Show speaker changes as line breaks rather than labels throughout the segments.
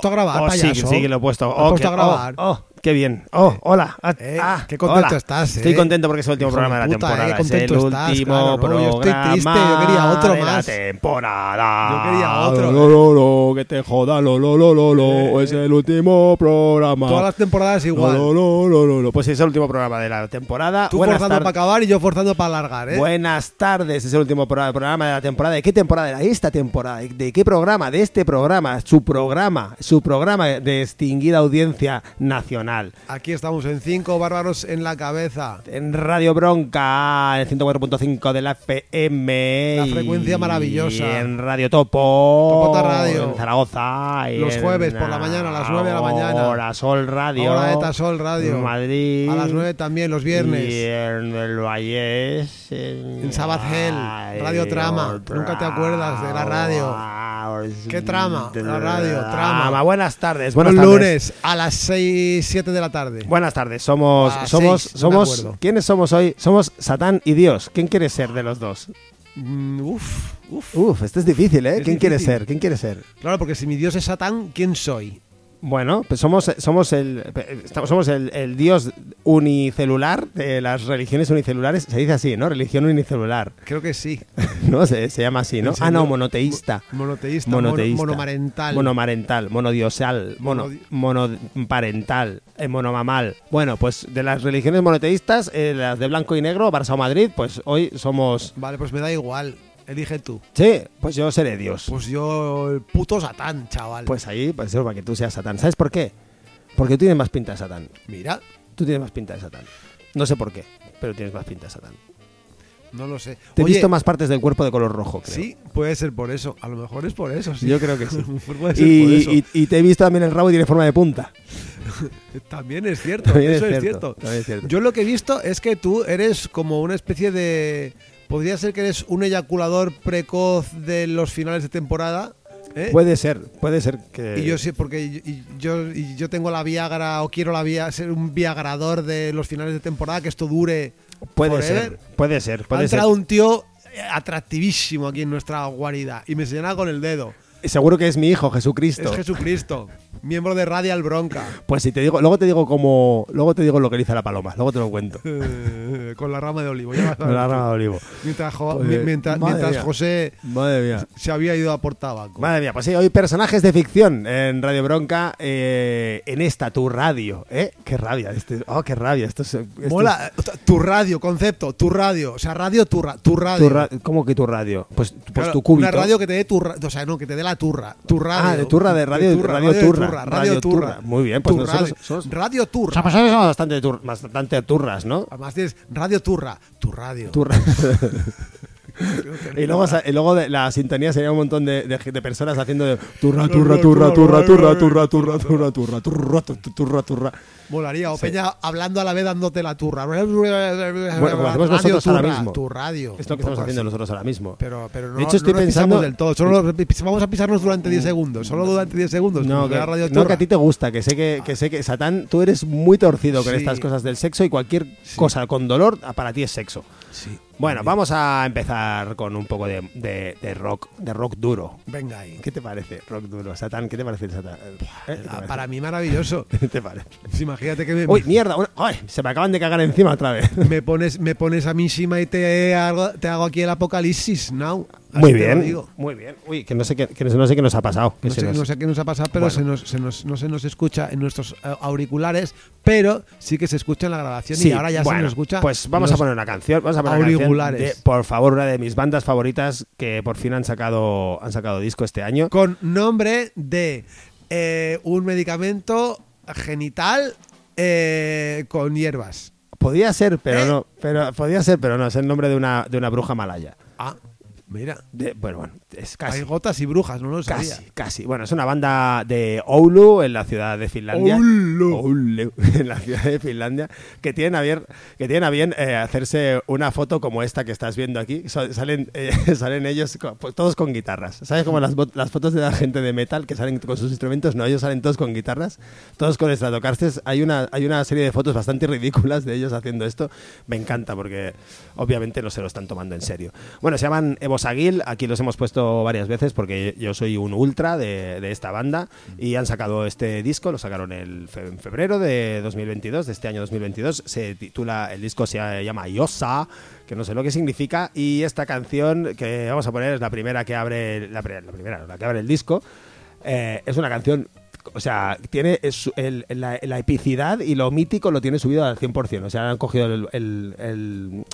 puesto a grabar,
Oh, sí,
payaso?
sí, que lo he puesto.
¿Has
Oh,
puesto
qué-
a grabar?
Oh, oh, qué bien. Oh, hola. Ah,
Eh,
ah,
qué contento
hola.
estás,
Estoy
eh.
contento porque es el último
Hijo
programa de
de
la
eh,
temporada.
contento
es el
estás,
último
claro, no, yo estoy
programa
triste, yo quería otro
de
más.
la temporada.
Yo quería otro,
Lo,
eh.
lo, lo, que te joda, lo, lo, lo, lo, lo. Es el último programa.
Todas las temporadas igual.
Lo, lo, lo, lo, lo. Pues es el último programa de la temporada.
Tú
Buenas
forzando para acabar y yo forzando para alargar, ¿eh?
Buenas tardes, es el último pro- programa de la temporada. ¿De qué temporada era esta temporada? ¿De qué programa? De este programa, su programa, su programa de extinguida audiencia nacional.
Aquí estamos en cinco bárbaros en la cabeza.
En Radio Bronca, en el 104.5 de la FM.
La
y
frecuencia maravillosa.
En Radio Topo.
Topota Radio.
En Zaragoza. y
Los jueves por la mañana, a las nueve de la mañana.
Hora Sol Radio.
Hora ETA Sol Radio.
En Madrid.
A las 9 también, los viernes.
Y en el Vallés. En,
En Hell, Radio Trama. Nunca te acuerdas de la radio. ¿Qué trama? La radio, trama.
Buenas tardes. Buenas tardes.
lunes a las 6, 7 de la tarde.
Buenas tardes, somos,
A
somos,
seis,
somos. ¿quiénes somos hoy? Somos Satán y Dios. ¿Quién quiere ser de los dos?
Mm, uf, uf.
Uf, esto es difícil, ¿eh?
Es
¿Quién quiere
difícil.
ser? ¿Quién quiere ser?
Claro, porque si mi Dios es Satán, ¿quién soy?
Bueno, pues somos, somos el, estamos- somos el, el Dios unicelular de las religiones unicelulares. Se dice así, ¿no? Religión unicelular,
Creo que sí.
¿no? Se, se llama así, ¿no?
¿En
Ah, no, monoteísta.
Monoteísta,
Monoteísta.
mono- monomarental.
Monomarental, monodiosal, mono, monoparental, eh, monomamal. Bueno, pues de las religiones monoteístas, eh, las de blanco y negro, Barça o Madrid, pues hoy somos...
Vale, pues me da igual. Elige tú.
Sí, pues yo seré Dios.
Pues yo, el puto Satán, chaval.
Pues ahí, pues eso, para que tú seas Satán. ¿Sabes por qué? Porque tú tienes más pinta de Satán.
mira,
Tú tienes más pinta de Satán. No sé por qué, pero tienes más pinta de Satán.
no lo sé.
Te he visto más partes del cuerpo de color rojo, creo.
Sí, puede ser por eso. A lo mejor es por eso, sí.
Yo creo que sí.
Puede ser
Y,
por eso.
y- y te he visto también el rabo y tiene forma de punta.
También es cierto,
También
eso
es cierto. también es cierto.
Yo lo que he visto es que tú eres como una especie de... Podría ser que eres un eyaculador precoz de los finales de temporada. ¿eh?
Puede ser, puede ser que...
Y yo sí, porque y- y yo, y yo tengo la Viagra o quiero la via, ser un Viagrador de los finales de temporada, que esto dure.
Puede
forever.
ser, puede ser,
Ha
puede ser.
entrado un tío eh, atractivísimo aquí en nuestra guarida y me señala con el dedo.
Seguro que es mi hijo, Jesucristo.
Es Jesucristo, miembro de Radial Bronca.
Pues si te digo, luego te digo como, luego te digo lo que dice la paloma, luego te lo cuento.
Eh, con la rama de olivo. ya
Con la rama de olivo.
Mientras, jo-
Pues,
mi- mientras, mientras
mía.
José
Madre mía.
se había ido a por tabaco.
Madre mía, pues sí, hoy personajes de ficción en Radio Bronca, eh, en esta, tu radio, ¿eh? Qué rabia, este, oh, qué rabia, esto es... esto es-
Mola, tu radio, concepto, tu radio. O sea, radio, tu, ra- tu radio.
tu ra- ¿Cómo que tu radio? Pues, pues
Claro,
tu cúbito.
Una radio que te dé tu o sea, no, que te dé la turra. Tu radio.
Ah, de turra, de radio- radio
de
turra,
radio
radio
turra.
turra. Muy bien, pues
Tu
nosotros
radio,
somos-
radio
O
turra.
sea, pues somos bastante, tur- bastante turras, ¿no?
Además tienes radio turra, tu radio.
Turra. Y luego, y luego de- la sintonía sería un montón de, de- de personas haciendo de turra, turra, turra, turra, turra, turra, turra, turra, turra, turra, tu- tu- turra, turra.
Molaría, o
Sí.
Peña hablando a la vez dándote la turra. Bueno,
como hacemos nosotros ahora mismo.
Tu radio.
Es lo que estamos haciendo
así.
nosotros ahora mismo.
Pero, pero no,
De hecho, estoy
no
pensando-
del todo. Solo nos vamos a pisarnos durante 10 segundos. Solo durante 10 segundos.
No, que,
la radio
no, que a ti te gusta, que sé que, que sé que Satán, tú eres muy torcido con
Sí.
estas cosas del sexo y cualquier cosa con dolor para ti es sexo.
Sí.
Bueno, vamos a empezar con un poco de, de- de rock, de rock duro.
Venga ahí.
¿Qué te parece, rock duro? Satán, ¿qué te parece el Satán? ¿Eh? ¿Qué te parece?
Para mí maravilloso.
¿Qué te parece?
Pues imagínate que me,
Uy, mierda, una- ay, se me acaban de cagar encima otra vez.
me pones me pones a mí encima y te hago, te hago aquí el apocalipsis now. Así
Muy bien,
digo.
muy bien. Uy, que no sé qué, que no sé qué nos ha pasado. que
No sé,
nos-
no sé qué nos ha pasado, pero
Bueno.
se nos, se nos- no se nos escucha en nuestros eh, auriculares, pero sí que se escucha en la grabación
Sí,
y ahora ya
bueno,
se nos escucha.
Pues vamos a poner una canción. Vamos a poner una canción de, por favor, una de mis bandas favoritas que por fin han sacado, han sacado disco este año.
Con nombre de eh, un medicamento genital eh, con hierbas.
Podía ser, pero
¿Eh?
no. Pero podía ser, pero no. Es el nombre de una, de una bruja malaya.
Ah, mira.
De- bueno, bueno, es casi.
Hay gotas y brujas, no lo sabía.
Casi, casi. Bueno, es una banda de Oulu, en la ciudad de Finlandia.
Oulu.
Oulu, en la ciudad de Finlandia, que tienen a bien, que tienen a bien eh, hacerse una foto como esta que estás viendo aquí. Salen, eh, salen ellos pues, todos con guitarras. ¿Sabes como las, las fotos de la gente de metal que salen con sus instrumentos? No, ellos salen todos con guitarras, todos con Stratocasters. Hay una, hay una serie de fotos bastante ridículas de ellos haciendo esto. Me encanta porque obviamente no se lo están tomando en serio. Bueno, se llaman Evo Saguil, aquí los hemos puesto varias veces porque yo soy un ultra de, de esta banda y han sacado este disco, lo sacaron el fe- en febrero de 2022, de este año 2022, se titula, el disco se llama Yosa, que no sé lo que significa, y esta canción que vamos a poner es la primera que abre, la, la primera, la que abre el disco, eh, es una canción o sea, tiene es- el- la, la epicidad y lo mítico lo tiene subido al 100%. O sea, han cogido el, el-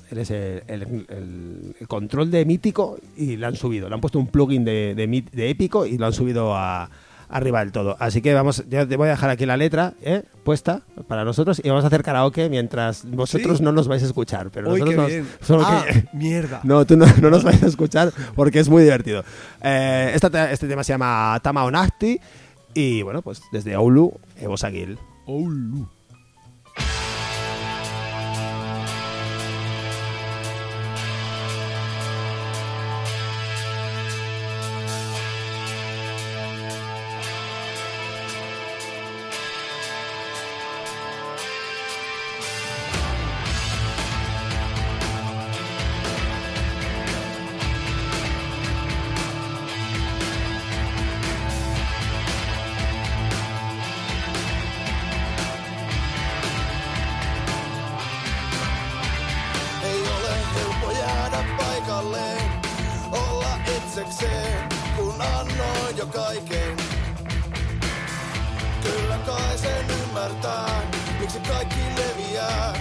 control de mítico y lo han subido. Le han puesto un plugin de, de, épico y lo han subido a, arriba del todo. Así que vamos, ya te voy a dejar aquí la letra ¿eh? puesta para nosotros y vamos a hacer karaoke mientras vosotros
¿Sí?
no nos vais a escuchar. Pero nosotros
qué
nos-
bien.
solo
Ah,
que-
mierda.
no, tú no, no nos vais a escuchar porque es muy divertido. Eh, esta este tema se llama Tama Onahti y bueno, pues desde Oulu, Evo.
Oulu.
Jo kaiken. Kyllä kai sen ymmärtää, miksi kaikki leviää,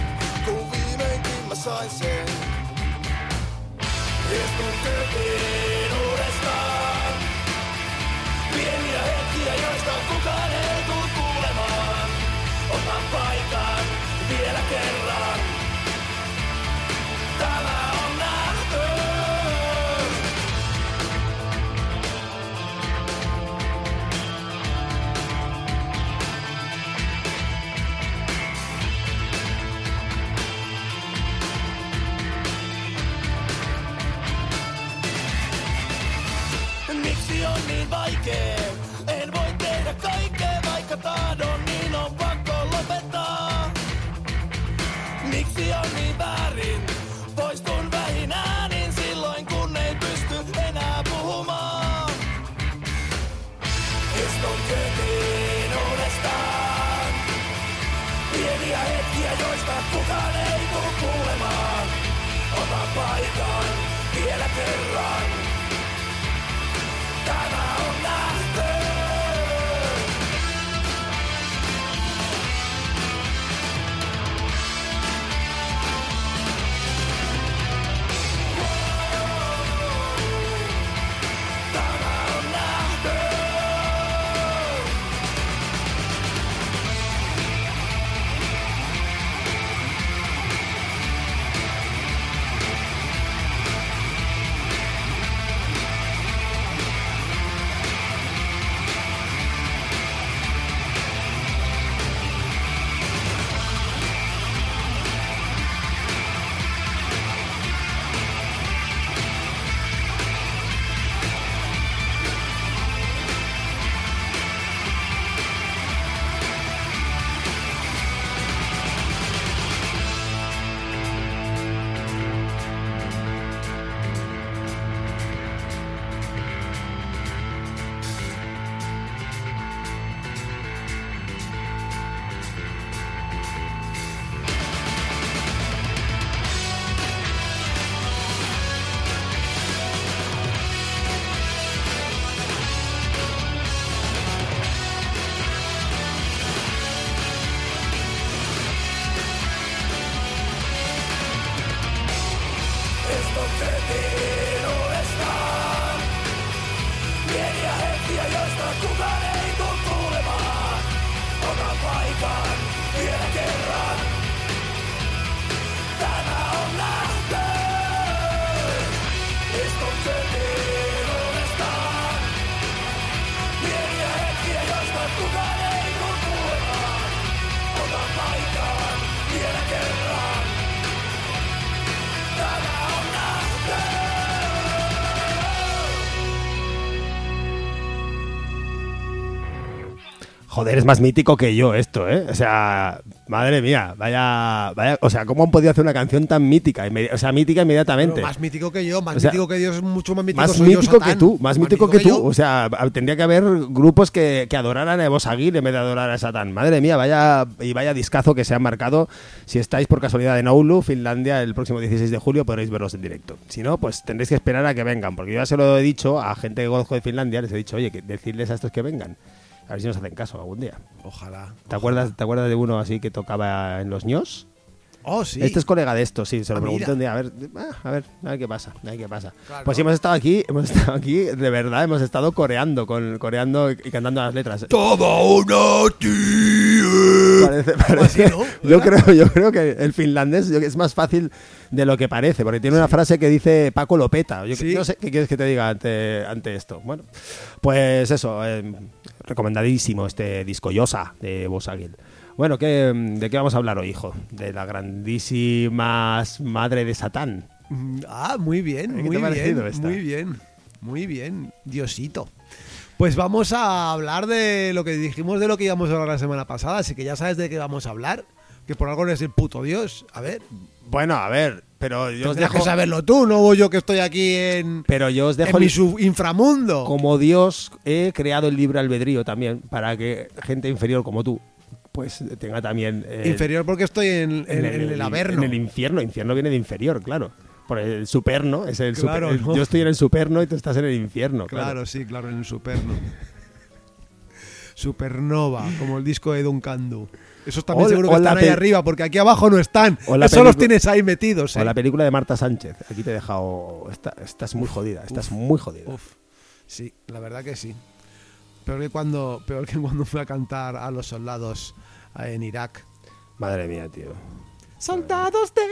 kun viimeinkin mä sain sen. Istun
Joder, es más mítico que yo esto, ¿eh? O sea, madre mía, vaya, vaya, o sea, ¿cómo han podido hacer una canción tan mítica? O sea, mítica inmediatamente.
Pero más mítico que yo, más
O sea,
mítico que Dios, mucho más mítico
Más
soy yo,
mítico que
Satán.
tú, más mítico que tú.
yo.
O sea, tendría que haber grupos que, que adoraran a Evo Aguirre en vez de adorar a Satán. Madre mía, vaya y vaya discazo que se han marcado. Si estáis por casualidad en Oulu, Finlandia, el próximo 16 de julio podréis verlos en directo. Si no, pues tendréis que esperar a que vengan, porque yo ya se lo he dicho a gente que conozco de Finlandia, les he dicho, oye, que decirles a estos que vengan. A ver si nos hacen caso algún día.
Ojalá.
¿Te acuerdas, ¿Te acuerdas de uno así que tocaba en los ños?
Oh, sí.
Este es colega de esto, sí, se lo
Ah,
pregunté un día, a ver, ah, a ver, a ver qué pasa, a ver qué pasa.
Claro.
Pues sí, hemos estado aquí, hemos estado aquí, de verdad, hemos estado coreando, con, coreando y cantando las letras.
Toda una tía.
Parece, parece-
así, ¿no?
yo creo, yo creo que el finlandés es más fácil de lo que parece, porque tiene una frase que dice Paco Lopeta. Yo
Sí.
no sé qué quieres que te diga ante, ante esto. Bueno, pues eso, eh, recomendadísimo este disco Yosa de Boss Aguil. Bueno, ¿qué, ¿de qué vamos a hablar hoy, hijo? De la grandísima madre de Satán.
Mm, Ah, muy bien,
¿Qué te
muy
ha
bien,
esta?
muy bien, muy bien, Diosito. Pues vamos a hablar de lo que dijimos de lo que íbamos a hablar la semana pasada, así que ya sabes de qué vamos a hablar, que por algo eres el puto Dios. A ver,
Bueno, a ver, pero yo os dejo,
que saberlo tú, no voy yo que estoy aquí en,
pero yo os dejo
en mi
el-
inframundo.
como Dios he creado el libre albedrío también para que gente inferior como tú pues tenga también eh,
Inferior porque estoy en, en- en el, averno.
en el infierno infierno viene de inferior claro por el superno es el,
Claro,
super- el-
¿no?
yo estoy en el superno y tú estás en el infierno
Claro,
claro,
sí, claro, en el superno. Supernova, como el disco de Duncan Du. Esos también
O-
seguro
o
que están ahí arriba, porque aquí abajo no están.
O
Eso los tienes ahí metidos.
o
¿eh?
la película de Marta Sánchez aquí te he dejado está- estás muy jodida estás muy jodida
Uf, sí, la verdad que sí. Peor que cuando, peor que cuando fui a cantar a los soldados eh, en Irak.
madre mía tío
Soldados del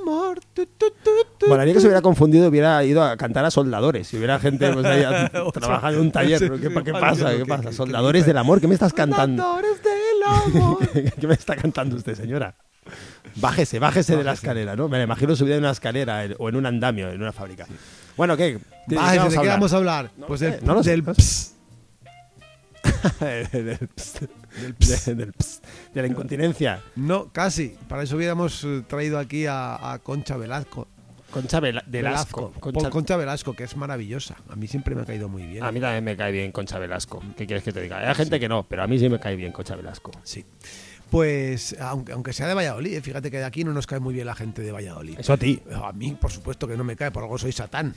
amor. tu, tu, tu, tu,
Molaría que se hubiera confundido, hubiera ido a cantar a soldadores. Si hubiera gente pues, trabajando en un taller. ¿Qué, ¿qué pasa? ¿Qué pasa? Soldadores del amor. ¿Qué me estás cantando?
Soldadores del amor.
¿Qué me está cantando usted, señora? Bájese, bájese de la escalera, ¿no? Me la imagino subida en una escalera en- o en un andamio, en una fábrica. Bueno, ¿qué? ¿De, vamos
¿de qué vamos a hablar? pues del,
no lo
del
no sé.
ps.
del. De- del pst. De la incontinencia.
No, casi. Para eso hubiéramos eh, traído aquí a, a Concha Velasco.
Concha Vela- Velasco. Concha-
Concha Velasco, que es maravillosa. A mí siempre me ha caído muy bien.
A mí también me cae bien Concha Velasco. ¿Qué quieres que te diga? Hay gente que no, pero a mí sí me cae bien Concha Velasco.
Sí. Pues, aunque, aunque sea de Valladolid, eh, fíjate que de aquí no nos cae muy bien la gente de Valladolid.
Eso a ti.
A mí, por supuesto que no me cae, por algo soy Satán.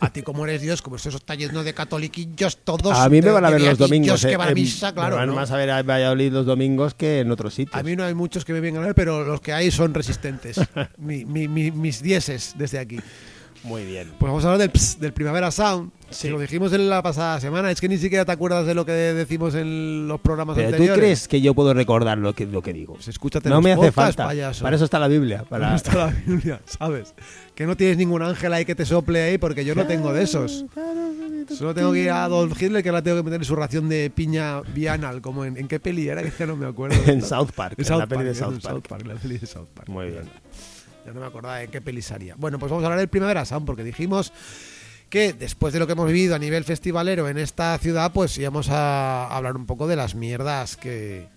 A ti, como eres Dios, como eso está lleno de catoliquillos todos.
A mí me van a ver los domingos.
que
eh,
van a
eh,
misa, claro.
me van
¿no?
más a ver a Valladolid los domingos que en otros sitios.
A mí no hay muchos que me vengan a ver, pero los que hay son resistentes. Mi- mi- mi- mis dieces desde aquí.
Muy bien.
Pues vamos a hablar del, ps, del Primavera Sound.
Sí.
Que Lo dijimos en la pasada semana. Es que ni siquiera te acuerdas de lo que decimos en los programas
Pero tú
anteriores.
crees que yo puedo recordar lo que, lo que digo.
Pues escúchate
no
los
me hace falta.
payaso.
Para eso está la Biblia.
Para
Para...
está la Biblia, ¿sabes? Que no tienes ningún ángel ahí que te sople ahí porque yo no tengo de esos. Solo tengo que ir a Adolf Hitler que la tengo que meter en su ración de piña bianal. Como en, ¿en qué peli era? Que ya no me acuerdo.
en South Park.
En
en
South
la peli
Park,
de South Park.
Park, la peli de South Park.
Muy bien.
Ya no me acordaba de qué peli salía. Bueno, pues vamos a hablar del Primavera Sound porque dijimos que después de lo que hemos vivido a nivel festivalero en esta ciudad, pues íbamos a hablar un poco de las mierdas que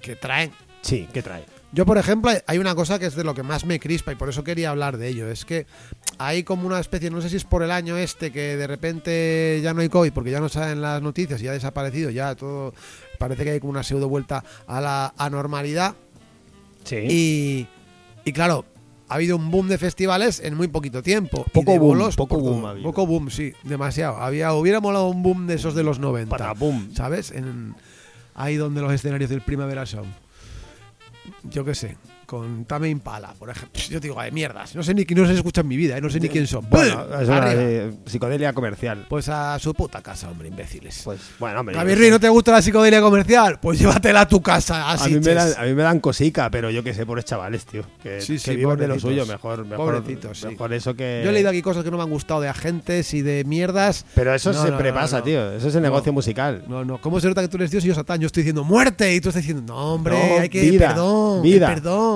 que traen.
Sí, ¿qué trae?
Yo, por ejemplo, hay una cosa que es de lo que más me crispa y por eso quería hablar de ello. Es que hay como una especie, no sé si es por el año este, que de repente ya no hay COVID porque ya no salen las noticias y ya ha desaparecido, ya todo parece que hay como una pseudo vuelta a la anormalidad.
Sí.
Y, y claro, ha habido un boom de festivales en muy poquito tiempo.
Poco boom,
bolos
poco boom ha.
Poco boom, sí, demasiado. Había, hubiera molado un boom de esos de los 90.
Patapum.
¿Sabes? En, ahí donde los escenarios del Primavera son. Yo qué sé. Con Tame Impala, por ejemplo. Yo digo, de mierdas. No sé ni no se escucha en mi vida, ¿eh? no sé ni quién son.
Bueno,
¡Bum!
es una
Arriba.
eh, psicodelia comercial.
Pues a su puta casa, hombre, imbéciles.
Pues, bueno, hombre.
Javier
yo qué
Ruiz,
sé.
¿no te gusta la psicodelia comercial? Pues llévatela a tu casa.
a
Así
mí, me dan, a mí me dan cosica, pero yo qué sé, pobres chavales, tío. Que,
Sí,
que vivan de lo
pobrecitos.
suyo, mejor. mejor
Pobrecitos, sí.
Mejor eso que.
Yo he leído aquí cosas que no me han gustado de agentes y de mierdas.
Pero eso
No,
siempre
no, no,
pasa,
no.
tío. Eso es el negocio musical.
No, no. ¿Cómo se nota que tú eres Dios y yo Satán? Yo estoy diciendo muerte y tú estás diciendo, no, hombre,
No,
hay que.
vida.
Perdón,
vida,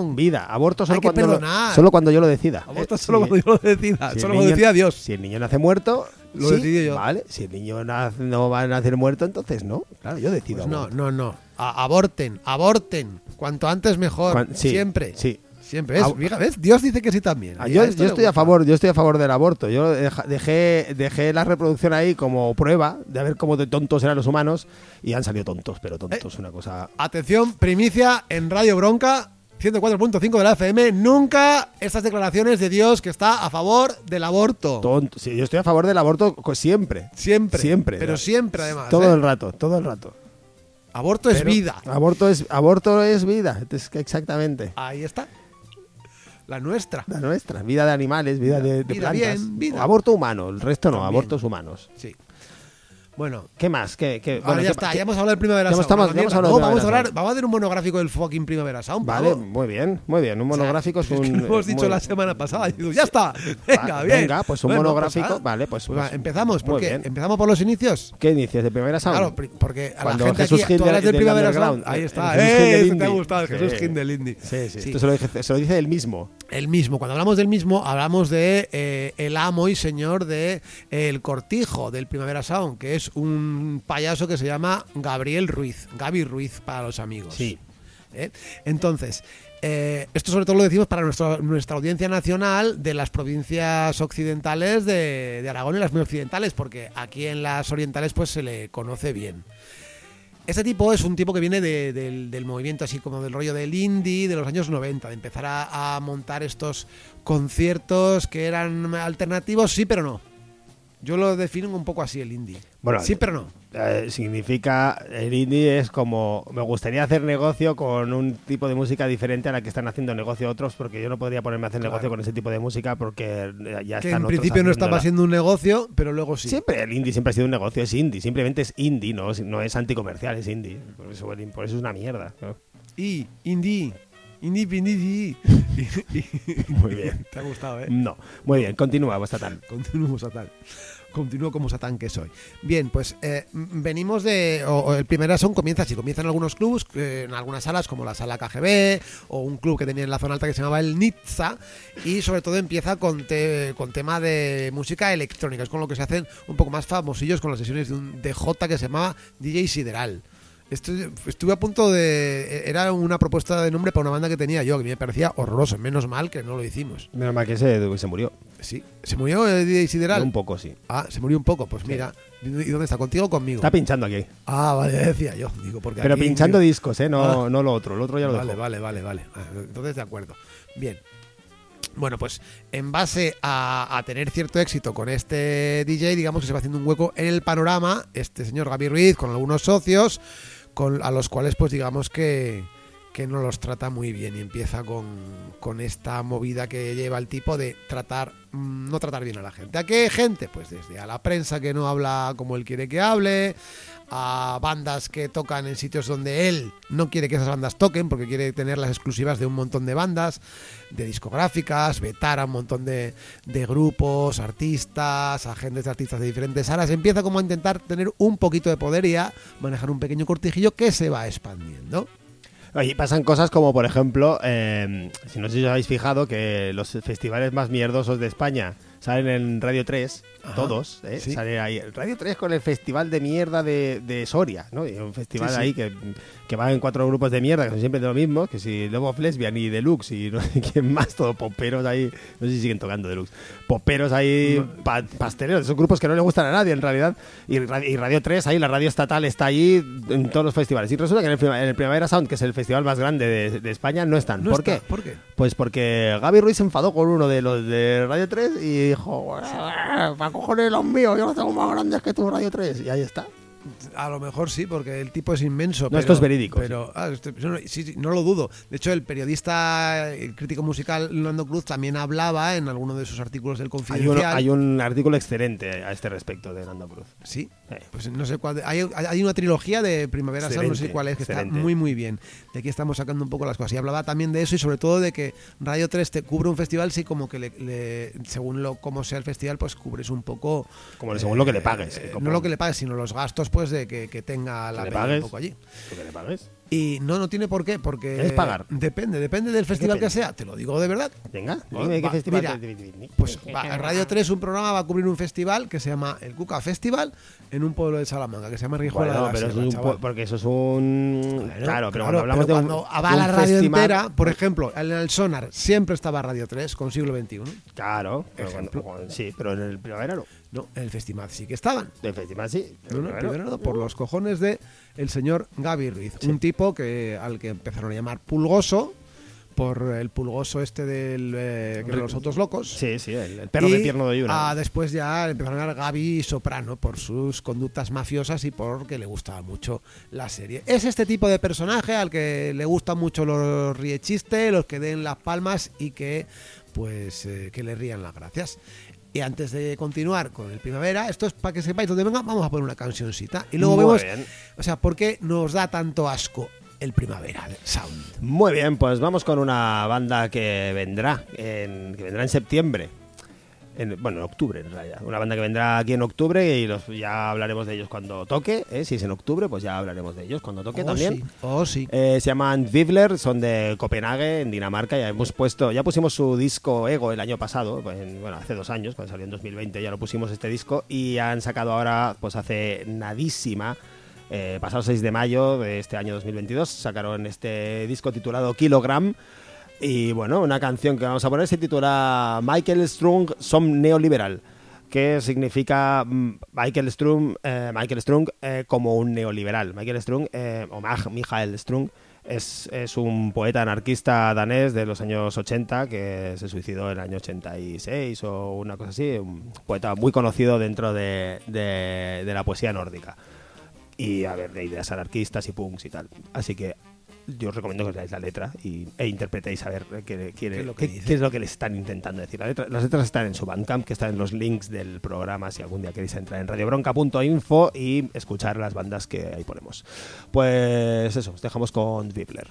perdón.
vida. Aborto solo
Hay que
cuando, lo,
perdonar.
solo cuando yo lo decida.
Aborto
Eh,
solo
si-
cuando yo lo decida,
si
solo lo decida Dios.
Si el niño nace muerto,
Lo
sí,
decido yo.
Vale, si el niño nace- no va a nacer muerto, entonces no. Claro, yo decido.
Pues no, no, no. A- aborten, aborten. Cuanto antes mejor.
Cuan- sí,
Siempre.
Sí.
Siempre. ¿Ves?
Ab-
Fija, ¿ves? Dios dice que sí también.
Ah,
A
Yo, estoy a favor, yo estoy a favor del aborto. Yo dejé, dejé la reproducción ahí como prueba de ver cómo de tontos eran los humanos y han salido tontos, pero
Eh.
tontos, una cosa.
Atención, primicia en Radio Bronca 104.5 de la FM. Nunca estas declaraciones de Dios que está a favor del aborto.
Tonto. Sí, yo estoy a favor del aborto siempre.
Siempre.
Siempre.
Pero siempre, además.
Todo
¿eh?
el rato, todo el rato.
Aborto es vida.
Aborto es, aborto es vida, es que exactamente.
Ahí está. La nuestra.
La nuestra, vida de animales, vida, de, de
vida
plantas.
bien, vida.
Aborto humano, el resto no,
También.
abortos humanos.
Sí. Bueno,
¿Qué más? ¿Qué, qué-
ahora
bueno,
ya
qué-
está, ya hemos hablado del Primavera Sound.
estamos-
No, vamos a
Primavera
hablar, vamos a hacer un monográfico del fucking Primavera Sound.
Vale,
pavo.
muy bien, muy bien. Un
O sea,
monográfico es
que
un.
lo hemos dicho
muy-
la semana pasada. digo, ya está. Venga,
Va,
bien.
venga, pues un
Bueno,
monográfico,
pues, ah,
vale, pues-
pues
pues-
empezamos. ¿Por qué? Empezamos por los inicios.
¿Qué inicios de primera sound?
Claro, porque a la
Cuando
gente
Jesús
aquí,
de-
del Primavera Sound. Ahí está. ¡Eh! te ha gustado, el
Sí.
Jesús Gil del Indie.
Sí, sí,
Sí.
Esto se lo, dice, se lo dice él mismo.
El mismo. Cuando hablamos del mismo, hablamos de eh, el amo y señor de eh, El Cortijo, del Primavera Sound, que es un payaso que se llama Gabriel Ruiz. Gaby Ruiz para los amigos.
Sí.
¿Eh? Entonces, eh, esto sobre todo lo decimos para nuestro- nuestra audiencia nacional de las provincias occidentales de, de Aragón y las muy occidentales, porque aquí en las orientales pues se le conoce bien. Este tipo es un tipo que viene de- del, del movimiento así como del rollo del indie de los años 90, de empezar a, a montar estos conciertos que eran alternativos, sí pero no. Yo lo defino un poco así el indie.
Bueno,
sí pero no.
Eh, significa, el indie es como, me gustaría hacer negocio con un tipo de música diferente a la que están haciendo negocio otros, porque yo no podría ponerme a hacer
Claro.
negocio con ese tipo de música porque eh, ya
Que
están
en
otros
principio no estaba siendo un negocio, pero luego sí.
Siempre, el indie siempre ha sido un negocio, es indie, simplemente es indie, no, no es anticomercial, es indie. Por eso, por eso es una mierda. ¿no?
Y, indie. Indie.
Muy bien.
Te ha gustado, ¿eh?
No, muy bien, continúa, vuestra tal.
Continúo Satán. Continúo como Satán que soy. Bien, pues eh, venimos de. O, el primer son comienza así: comienza en algunos clubs, eh, en algunas salas como la sala KGB o un club que tenía en la zona alta que se llamaba el Nizza. Y sobre todo empieza con, te- con tema de música electrónica, es con lo que se hacen un poco más famosillos con las sesiones de un DJ que se llamaba DJ Sideral. Estuve a punto de. Era una propuesta de nombre para una banda que tenía yo, que me parecía horroroso. Menos mal que no lo hicimos.
Menos mal que se, se murió.
Sí. ¿Se murió el DJ Sideral?
Un poco, sí.
Ah, se murió un poco. Pues mira, ¿y dónde está? ¿Contigo o conmigo?
Está pinchando aquí.
Ah, vale, decía yo. Digo, porque
Pero
aquí-
pinchando discos, ¿eh? No,
Ah.
no lo otro. Lo otro ya lo
Vale, vale, vale, vale. Ah, Entonces, de acuerdo. Bien. Bueno, pues en base a, a tener cierto éxito con este DJ, digamos que se va haciendo un hueco en el panorama, este señor Gaby Ruiz, con algunos socios, con, a los cuales pues digamos que, que no los trata muy bien y empieza con, con esta movida que lleva el tipo de tratar, mm, no tratar bien a la gente. ¿A qué gente? Pues desde a la prensa que no habla como él quiere que hable, a bandas que tocan en sitios donde él no quiere que esas bandas toquen porque quiere tener las exclusivas de un montón de bandas, de discográficas, vetar a un montón de, de grupos, artistas, agentes de artistas de diferentes áreas. Empieza como a intentar tener un poquito de poder y a manejar un pequeño cortijillo que se va expandiendo.
Oye, pasan cosas como, por ejemplo, eh, si no sé si os habéis fijado, que los festivales más mierdosos de España salen en Radio 3,
Ajá,
todos, ¿eh?
sí.
Sale ahí. Radio 3 con el festival de mierda de, de Soria, ¿no? Y un festival
Sí, sí.
ahí que, que va en cuatro grupos de mierda, que son siempre de lo mismo, que si Love of Lesbian y Deluxe y no sé quién más, todo poperos ahí, no sé si siguen tocando Deluxe, poperos ahí, pa- pasteleros, esos grupos que no le gustan a nadie en realidad, y, y Radio 3, ahí la radio estatal está allí en todos los festivales. Y resulta que en el, Prima- en el Primavera Sound, que es el festival más grande de, de España, no están.
No
¿Por
está.
qué?
¿Por qué?
Pues porque Gaby Ruiz se enfadó con uno de los de Radio 3 y dijo, para cojones los míos, yo los tengo más grandes que tú, Radio 3. Y ahí está.
A lo mejor sí, porque el tipo es inmenso.
No,
pero,
esto es verídico,
Pero, ah, esto- no, sí, sí, no lo dudo. De hecho, el periodista, el crítico musical Lando Cruz también hablaba en alguno de sus artículos del
Hay un,
Confidencial.
hay un artículo excelente a este respecto de Nando Cruz.
Sí,
Sí.
Pues no sé cuál. Hay, hay una trilogía de Primavera Sound, no sé cuál es, que está muy, muy bien. De aquí estamos sacando un poco las cosas. Y hablaba también de eso y sobre todo de que Radio 3 te cubre un festival, sí, como que le, le- según lo cómo sea el festival, pues cubres un poco.
Como según lo que le pagues.
eh,
como-
no lo que le pagues, sino los gastos después de que, que tenga la
le
peña un
pagues.
poco allí.
¿Tú que le pagues?
Y no, no tiene por qué, porque...
¿Quieres pagar?
Depende, depende del festival que sea, te lo digo de verdad.
Venga, dime qué
va,
festival
mira,
te-
Pues va, Radio 3, un programa va a cubrir un festival que se llama el Cuca Festival en un pueblo de Salamanca, que se llama Rijuela
Bueno,
de la
pero
Sierra,
es un porque eso es un...
Bueno,
claro, pero cuando hablamos
pero
de un,
cuando
de
va
un
la radio
festival-
entera, por ejemplo, en el Sonar siempre estaba Radio 3 con siglo XXI.
Claro, pero cuando- sí, pero en el primavera no.
No, en el festival sí que estaban.
El festival sí.
No, primero no, por los cojones de el señor Gaby Ruiz, un tipo que al que empezaron a llamar Pulgoso por el pulgoso este del eh, que de los autos locos.
Sí, sí, el, el perro
Y,
de pierno de Yuna.
ah, después ya empezaron a llamar Gaby Soprano por sus conductas mafiosas y porque le gustaba mucho la serie. Es este tipo de personaje al que le gustan mucho los riechistes, los que den las palmas y que pues eh, que le rían las gracias. Y antes de continuar con el primavera, esto es para que sepáis dónde venga, vamos a poner una cancioncita. Y luego
Muy
vemos,
bien.
o sea, ¿por qué nos da tanto asco el primavera sound?
Muy bien, pues vamos con una banda que vendrá en, que vendrá en septiembre. En- bueno, en octubre en realidad. Una banda que vendrá aquí en octubre y los, ya hablaremos de ellos cuando toque. ¿eh? Si es en octubre, pues ya hablaremos de ellos cuando toque
Oh,
también.
sí, oh, sí.
Eh, se llaman Vivler, son de Copenhague, en Dinamarca. Ya hemos puesto, ya pusimos su disco Ego el año pasado, en- bueno, hace dos años, cuando salió en 2020, ya lo pusimos este disco y han sacado ahora, pues hace nadísima, eh, pasado 6 de mayo de este año 2022, sacaron este disco titulado Kilogram. Y bueno, una canción que vamos a poner se titula Michael Strung Som Neoliberal, que significa mm, Michael Strung, eh, Michael Strung eh, como un neoliberal. Michael Strung, eh, o Michael Strung, es, es un poeta anarquista danés de los años 80 que se suicidó en el año 86 o una cosa así. Un poeta muy conocido dentro de, de- de la poesía nórdica. Y a ver, de ideas anarquistas y punks y tal. Así que yo os recomiendo que os leáis la letra y, e interpretéis a ver qué, quiere-
¿Qué es lo que
qué-
dice?
qué es lo que les están intentando decir. La letra- las letras están en su Bandcamp, que están en los links del programa si algún día queréis entrar en radiobronca.info y escuchar las bandas que ahí ponemos. Pues eso, os dejamos con Vibler.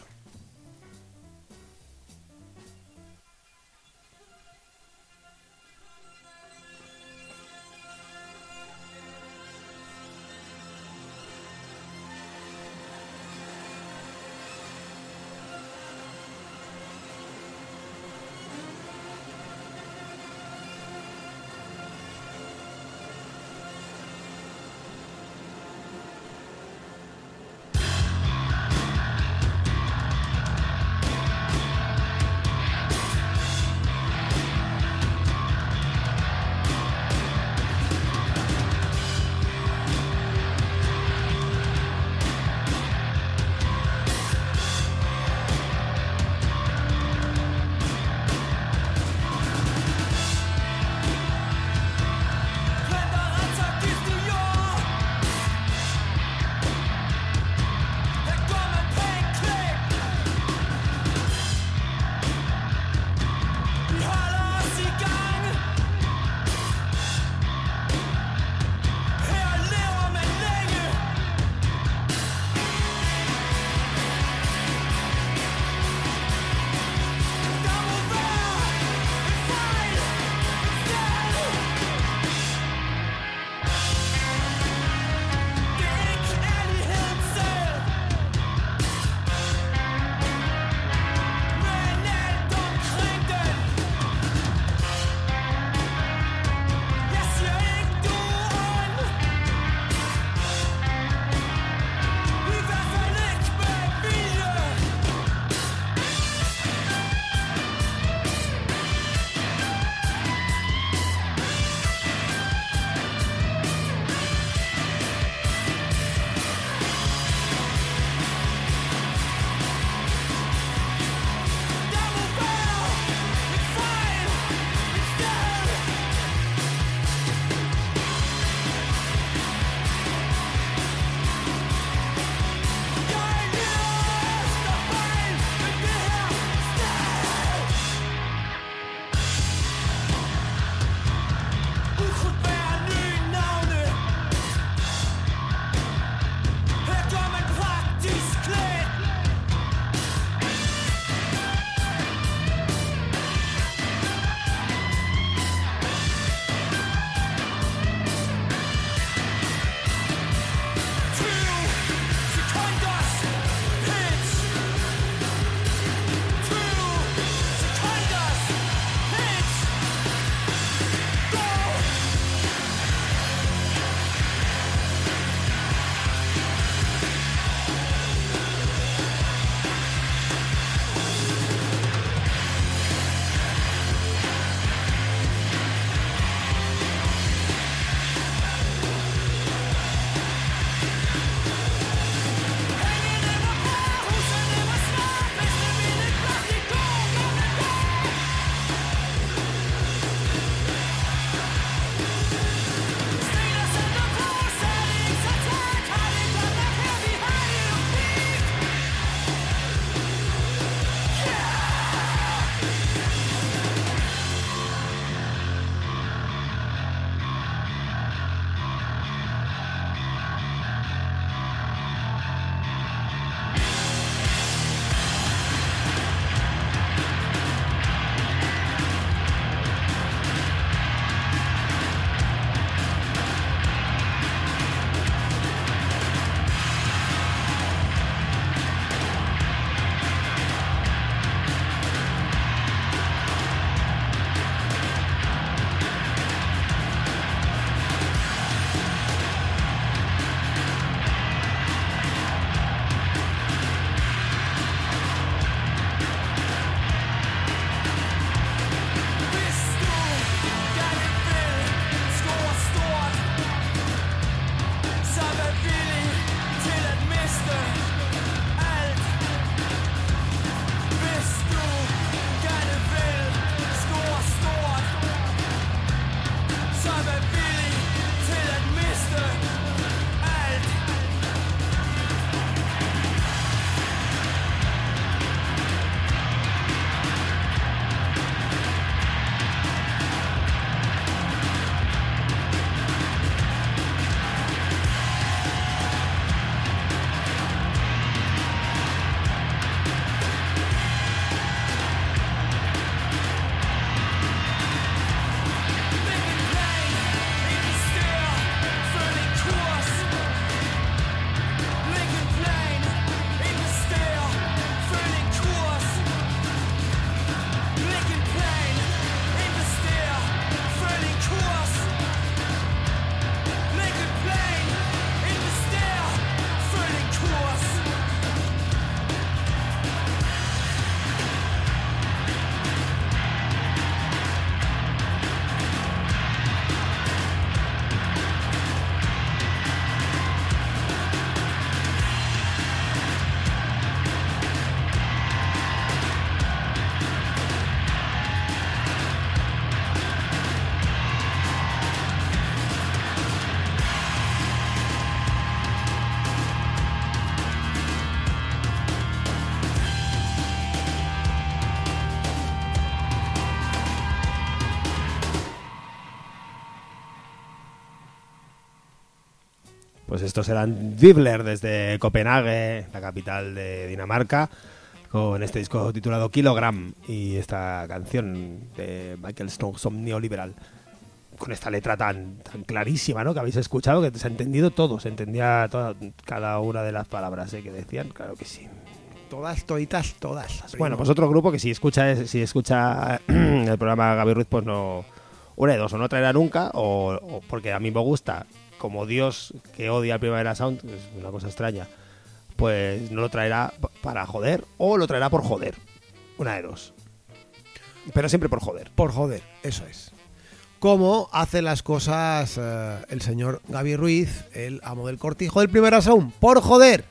Pues estos eran Dibler desde Copenhague, la capital de Dinamarca, con este disco titulado Kilogram y esta canción de Michael Snowsom Neoliberal. Con esta letra tan, tan clarísima, ¿no? Que habéis escuchado, que se ha entendido todo, se entendía toda, cada una de las palabras ¿eh? que decían, claro que sí.
Todas, toditas, todas.
Bueno, pues otro grupo que si escucha si escucha el programa Gaby Ruiz, pues no. Una de dos, o no traerá nunca, o, o porque a mí me gusta, como Dios que odia el Primavera Sound, es una cosa extraña, pues no lo traerá para joder, o lo traerá por joder. Una de dos. Pero siempre por joder.
Por joder, eso es. Cómo hace las cosas eh, el señor Gaby Ruiz, el amo del cortijo del primer asaún. Por joder.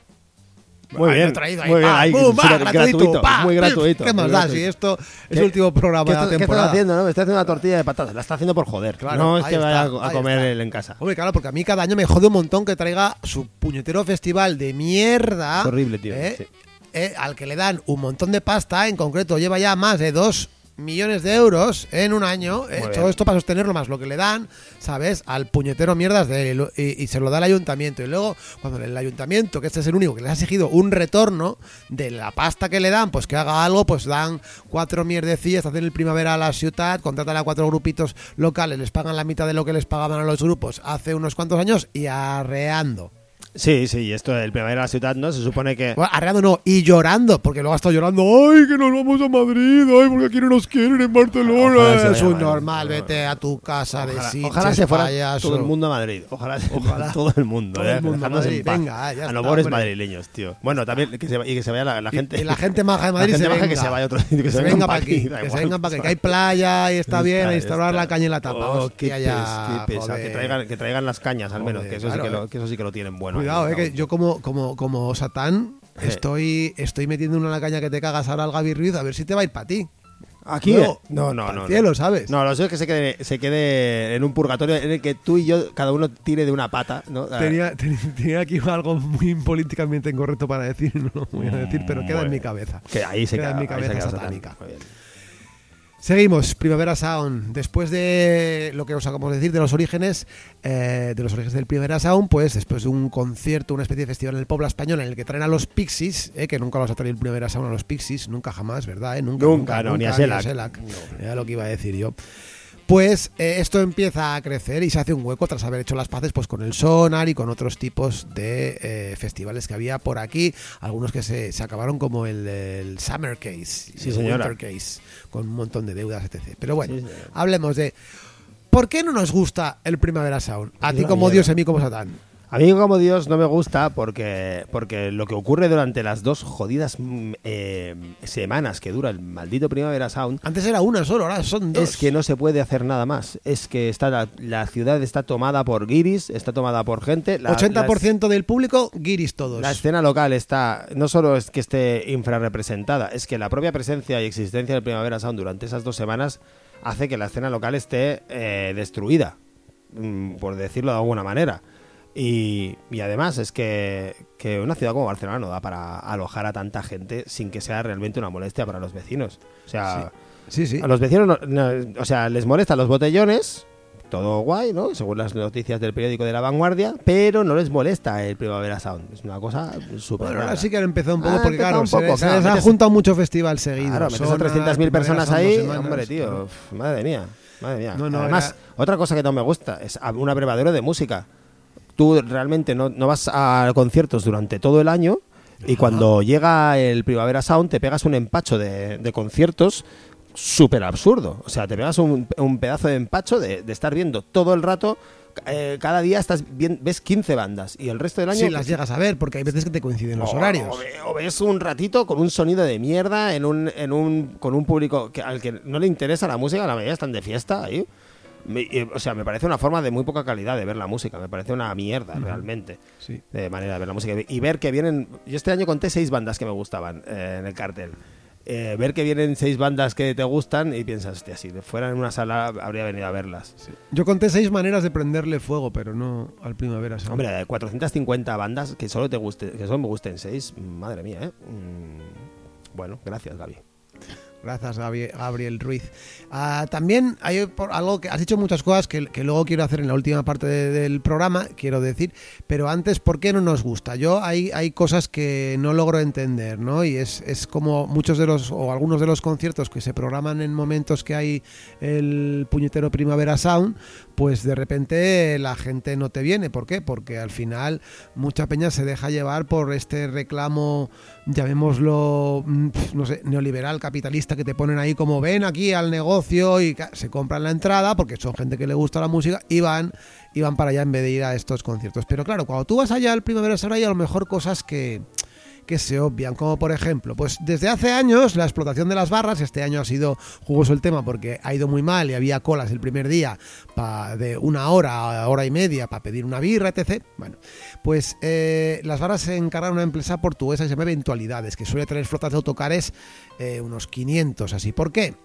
Muy bien,
lo he traído ahí,
muy bien,
pa,
ahí, súper
gratuito,
muy gratuito,
¿Qué
muy
más da? Si esto es
¿Qué-
el último programa
¿Qué,
de la
está- qué
temporada.
estás haciendo, no? Me está haciendo una tortilla de patatas. La está haciendo por joder.
Claro,
no es que vaya
está,
a
ahí
comer
está.
él en casa.
Hombre, claro, porque a mí cada año me jode un montón que traiga su puñetero festival de mierda.
Es horrible, tío,
¿eh?
sí.
Eh, al que le dan un montón de pasta, en concreto lleva ya más de dos millones de euros en un año. eh, todo esto para sostenerlo más lo que le dan, ¿sabes? Al puñetero mierdas de él y, y se lo da el ayuntamiento. Y luego, cuando el ayuntamiento, que este es el único que le ha exigido un retorno de la pasta que le dan, pues que haga algo, pues dan cuatro mierdecillas, hacen el primavera a la ciudad, contratan a cuatro grupitos locales, les pagan la mitad de lo que les pagaban a los grupos hace unos cuantos años y arreando.
Sí, sí, y esto del Primavera de la Ciudad, ¿no? Se supone que...
Bueno, arreando no, y llorando, porque luego ha estado llorando, ay, que nos vamos a Madrid, ay, porque aquí no nos quieren en Barcelona.
Se
es un normal, vete a tu casa de
Ojalá,
sitches,
ojalá se fuera
payaso.
todo el mundo a Madrid. Ojalá, se
Ojalá.
todo el mundo.
Todo
eh,
el mundo a
en
Madrid. Venga, ya
a los pobres madrileños, tío. Bueno, también que se, y que se vaya la, la gente.
Y, la gente maja de Madrid
la
se
gente maja
venga.
que se vaya otro sitio,
que se venga para aquí, que se vengan para aquí, que hay playa y está bien a
está.
la caña y la tapa.
Oh, qué. Que traigan, que traigan las cañas, al menos. Que, eso sí que, lo,
eh.
que eso sí que lo tienen bueno.
Cuidado, eh, que
¿no?
yo como, como, como Satán
Eh.
estoy, estoy metiendo una caña que te cagas ahora al Gaby Ruiz a ver si te va a ir para ti.
Aquí.
Luego,
eh, no, no, no.
cielo,
no.
¿sabes?
No, lo sé es que se quede, se quede en un purgatorio en el que tú y yo, cada uno tire de una pata. ¿no?
Tenía, ten- tenía aquí algo muy políticamente incorrecto para decir, no lo voy a decir, pero queda en mi cabeza.
Que ahí se
Queda
queda,
en mi cabeza satánica.
Satán. Muy bien.
Seguimos, Primavera Sound. Después de lo que os acabamos de decir de los orígenes, eh, de los orígenes del Primavera Sound, pues después de un concierto, una especie de festival en el pueblo español en el que traen a los Pixies, eh, que nunca los ha traído el Primavera Sound a los Pixies, nunca jamás, ¿verdad? eh? Nunca,
Nunca, no, ni a Shellac.
Era lo que iba a decir yo. Pues eh, esto empieza a crecer y se hace un hueco tras haber hecho las paces pues con el Sonar y con otros tipos de eh, festivales que había por aquí, algunos que se, se acabaron como el, el Summer Case,
Sí,
el
señora.
Winter Case, con un montón de deudas, etc. Pero bueno,
Sí,
hablemos de ¿por qué no nos gusta el Primavera Sound? A
Es
ti como. Dios a mí como Satán.
A mí como Dios no me gusta porque, porque lo que ocurre durante las dos jodidas mm, eh, semanas que dura el maldito Primavera Sound
Antes era una solo, ahora son dos.
es que no se puede hacer nada más. Es que está la, la ciudad está tomada por guiris, está tomada por gente. La,
80% del público, guiris todos.
La, la escena local está, no solo es que esté infrarrepresentada, es que la propia presencia y existencia del Primavera Sound durante esas dos semanas hace que la escena local esté eh, destruida, mm, por decirlo de alguna manera. Y, y además es que, que una ciudad como Barcelona no da para alojar a tanta gente sin que sea realmente una molestia para los vecinos. O sea,
Sí, sí.
a los vecinos, no- no- o sea, les molestan los botellones, todo guay, ¿no? Según las noticias del periódico de La Vanguardia, pero no les molesta el Primavera Sound. Es una cosa súper
Bueno, ahora sí que han empezado un poco,
Ha
porque claro,
un
se,
poco,
se
claro,
les ha
metes-
juntado mucho festival seguido.
Claro, metes a
Sonar,
300.000
Primavera
personas ahí,
semanas,
hombre, tío,
claro.
uf, madre mía, madre mía.
No, no,
Además,
era-
otra cosa que no me gusta es un abrevadero de música. Tú realmente no, no vas a conciertos durante todo el año y cuando llega el Primavera Sound te pegas un empacho de, de conciertos súper absurdo. O sea, te pegas un, un pedazo de empacho de, de estar viendo todo el rato. eh, cada día estás bien, ves 15 bandas y el resto del año
Sí, las llegas a ver, porque hay veces que te coinciden los
o-
horarios.
O, ve- o ves un ratito con un sonido de mierda en un, en un, con un público que, al que no le interesa la música, la mayoría están de fiesta ahí. Me- y, o sea, me parece una forma de muy poca calidad de ver la música. Me parece una mierda realmente
Sí.
de manera de ver la música. Y ver que vienen. Yo este año conté seis bandas que me gustaban eh, en el cartel. Eh, ver que vienen seis bandas que te gustan y piensas, hostia, si fuera en una sala habría venido a verlas.
Yo conté seis maneras de prenderle fuego, pero no al Primavera.
Hombre, de 450 bandas que solo te guste, que solo me gusten seis, madre mía, ¿eh? Mm, bueno, gracias, Gaby.
Gracias, Gabriel Ruiz. Ah, también hay por- algo que has dicho muchas cosas que, luego quiero hacer en la última parte de- del programa, quiero decir, pero antes, ¿por qué no nos gusta? Yo hay, hay cosas que no logro entender, ¿no? Y es, es como muchos de los, o algunos de los conciertos que se programan en momentos que hay el puñetero Primavera Sound, pues de repente la gente no te viene. ¿Por qué? Porque al final mucha peña se deja llevar por este reclamo, llamémoslo, mm, no sé, neoliberal, capitalista, que te ponen ahí como ven aquí al negocio y se compran la entrada porque son gente que le gusta la música y van, y van para allá en vez de ir a estos conciertos. Pero claro, cuando tú vas allá al Primavera Sound hay a lo mejor cosas que que se obvian, como por ejemplo, pues desde hace años la explotación de las barras, este año ha sido jugoso el tema porque ha ido muy mal y había colas el primer día pa- de una hora, hora y media para pedir una birra, etc. Bueno, pues eh, las barras se encargaron a una empresa portuguesa que se llama Eventualidades, que suele tener flotas de autocares eh, unos 500 así. ¿Por qué?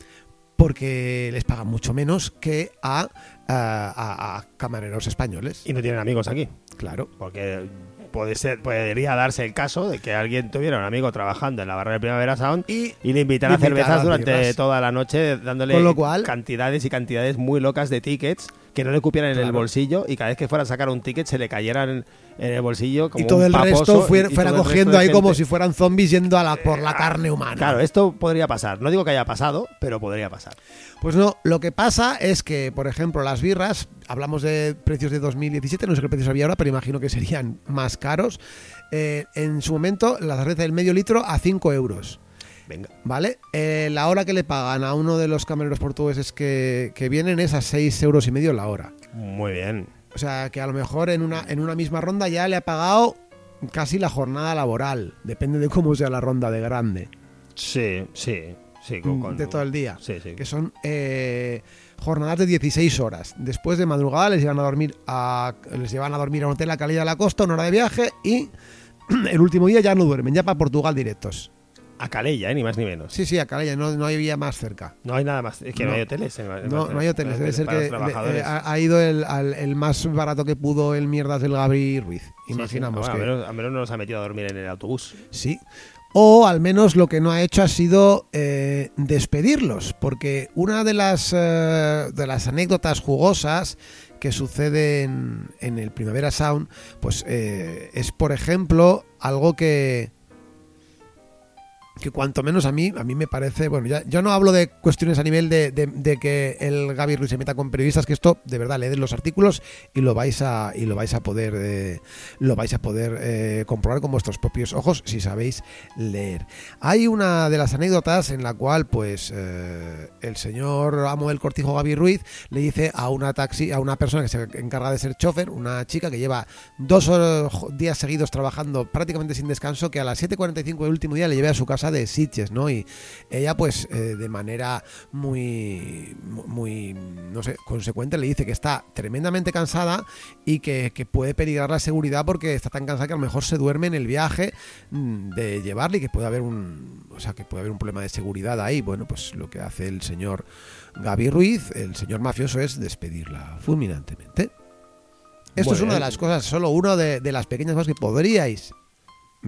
Porque les pagan mucho menos que a, a- a- a camareros españoles.
Y no tienen amigos aquí.
Claro.
Porque puede ser, podría darse el caso de que alguien tuviera un amigo trabajando en la barra de Primavera Sound
Y
y le invitan a cervezas durante toda la noche dándole
Con lo cual-
cantidades y cantidades muy locas de tickets que no le cupieran en el bolsillo y cada vez que fuera a sacar un ticket se le cayeran en el bolsillo como
y todo
un
el
paposo
resto
y-
fuera,
y
fuera
todo el resto
cogiendo ahí como si fueran zombies yendo a la, por la carne humana.
Claro, esto podría pasar. No digo que haya pasado, pero podría pasar.
Pues no, lo que pasa es que, por ejemplo, las birras, hablamos de precios de 2017, no sé qué precios había ahora, pero imagino que serían más caros. Eh, en su momento, la cerveza del medio litro a 5 euros.
Venga.
¿Vale? Eh, la hora que le pagan a uno de los camareros portugueses que, que vienen es a 6 euros y medio la hora.
Muy bien.
O sea, que a lo mejor en una, en una misma ronda ya le ha pagado casi la jornada laboral. Depende de cómo sea la ronda de grande.
Sí, sí, sí. con- con-
de todo el día.
Sí, sí.
que son eh, jornadas de 16 horas. Después de madrugada les llevan a dormir a, les llevan a dormir a un hotel a Calilla de la Costa, una hora de viaje y el último día ya no duermen, ya para Portugal directos.
A Calella, ¿eh? ni más ni menos.
Sí, sí, a Calilla, no, no había más cerca.
No hay nada más. Es que no,
No.
hay hoteles. en- en-
No, no hay hoteles, debe ser que le- eh, ha, ido el, al- el más barato que pudo el mierdas del Gabri Ruiz.
Sí, sí.
Imaginamos
Bueno,
que...
A menos, no nos ha metido a dormir en el autobús.
Sí. O al menos lo que no ha hecho ha sido eh, despedirlos, porque una de las, eh, de las anécdotas jugosas que suceden en el Primavera Sound, pues eh, es por ejemplo algo que que cuanto menos a mí, a mí me parece, bueno, ya, yo no hablo de cuestiones a nivel de, de- que el Gaby Ruiz se meta con periodistas, que esto, de verdad, leed los artículos y lo vais a, y lo vais a poder, eh, lo vais a poder eh, comprobar con vuestros propios ojos si sabéis leer. Hay una de las anécdotas en la cual, pues, eh, el señor amo del cortijo Gaby Ruiz le dice a una taxi, a una persona que se encarga de ser chofer, una chica que lleva dos días seguidos trabajando prácticamente sin descanso, que a las 7.45 del último día le lleve a su casa de Sitges, ¿no? Y ella, pues, eh, de manera muy, muy, no sé, consecuente, le dice que está tremendamente cansada y que, que puede peligrar la seguridad porque está tan cansada que a lo mejor se duerme en el viaje mm, de llevarle y que puede haber un, o sea, que puede haber un problema de seguridad ahí. Bueno, pues lo que hace el señor Gaby Ruiz, el señor mafioso, es despedirla fulminantemente. Esto es una de
bien.
las cosas, solo una de, de las pequeñas cosas que podríais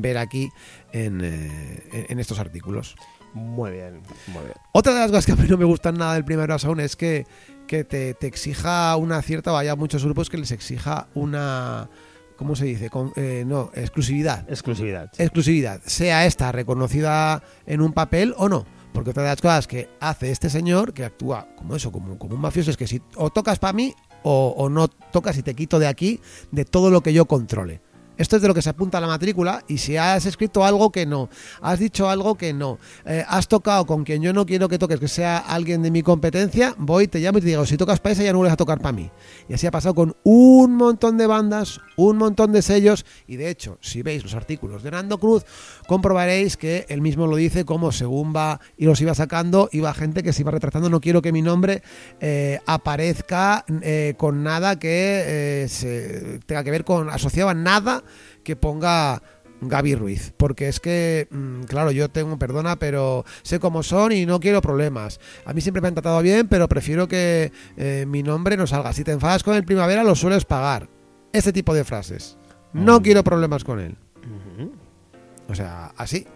ver aquí en, eh, en- estos artículos.
Muy bien, muy bien.
Otra de las cosas que a mí no me gustan nada del primero Sound es que, que te, te exija una cierta, vaya muchos grupos que les exija una, ¿cómo se dice? Con- eh, no, exclusividad.
Exclusividad.
Exclusividad, sea esta reconocida en un papel o no. Porque otra de las cosas que hace este señor, que actúa como eso, como, como un mafioso, es que si o tocas para mí o, o no tocas y te quito de aquí de todo lo que yo controle. Esto es de lo que se apunta a la matrícula y si has escrito algo que no, has dicho algo que no, eh, has tocado con quien yo no quiero que toques, que sea alguien de mi competencia, voy, te llamo y te digo, si tocas para esa ya no vuelves a tocar para mí. Y así ha pasado con un montón de bandas, un montón de sellos y de hecho, si veis los artículos de Nando Cruz, comprobaréis que él mismo lo dice como según va y los iba sacando, iba gente que se iba retratando, no quiero que mi nombre eh, aparezca eh, con nada que se tenga que ver con asociado a nada que ponga Gaby Ruiz, porque es que, mm, claro, yo tengo, perdona, pero sé cómo son y no quiero problemas. A mí siempre me han tratado bien, pero prefiero que eh, mi nombre no salga. Si te enfadas con el primavera, lo sueles pagar. Este tipo de frases. No
Mm.
quiero problemas con él. O sea, así.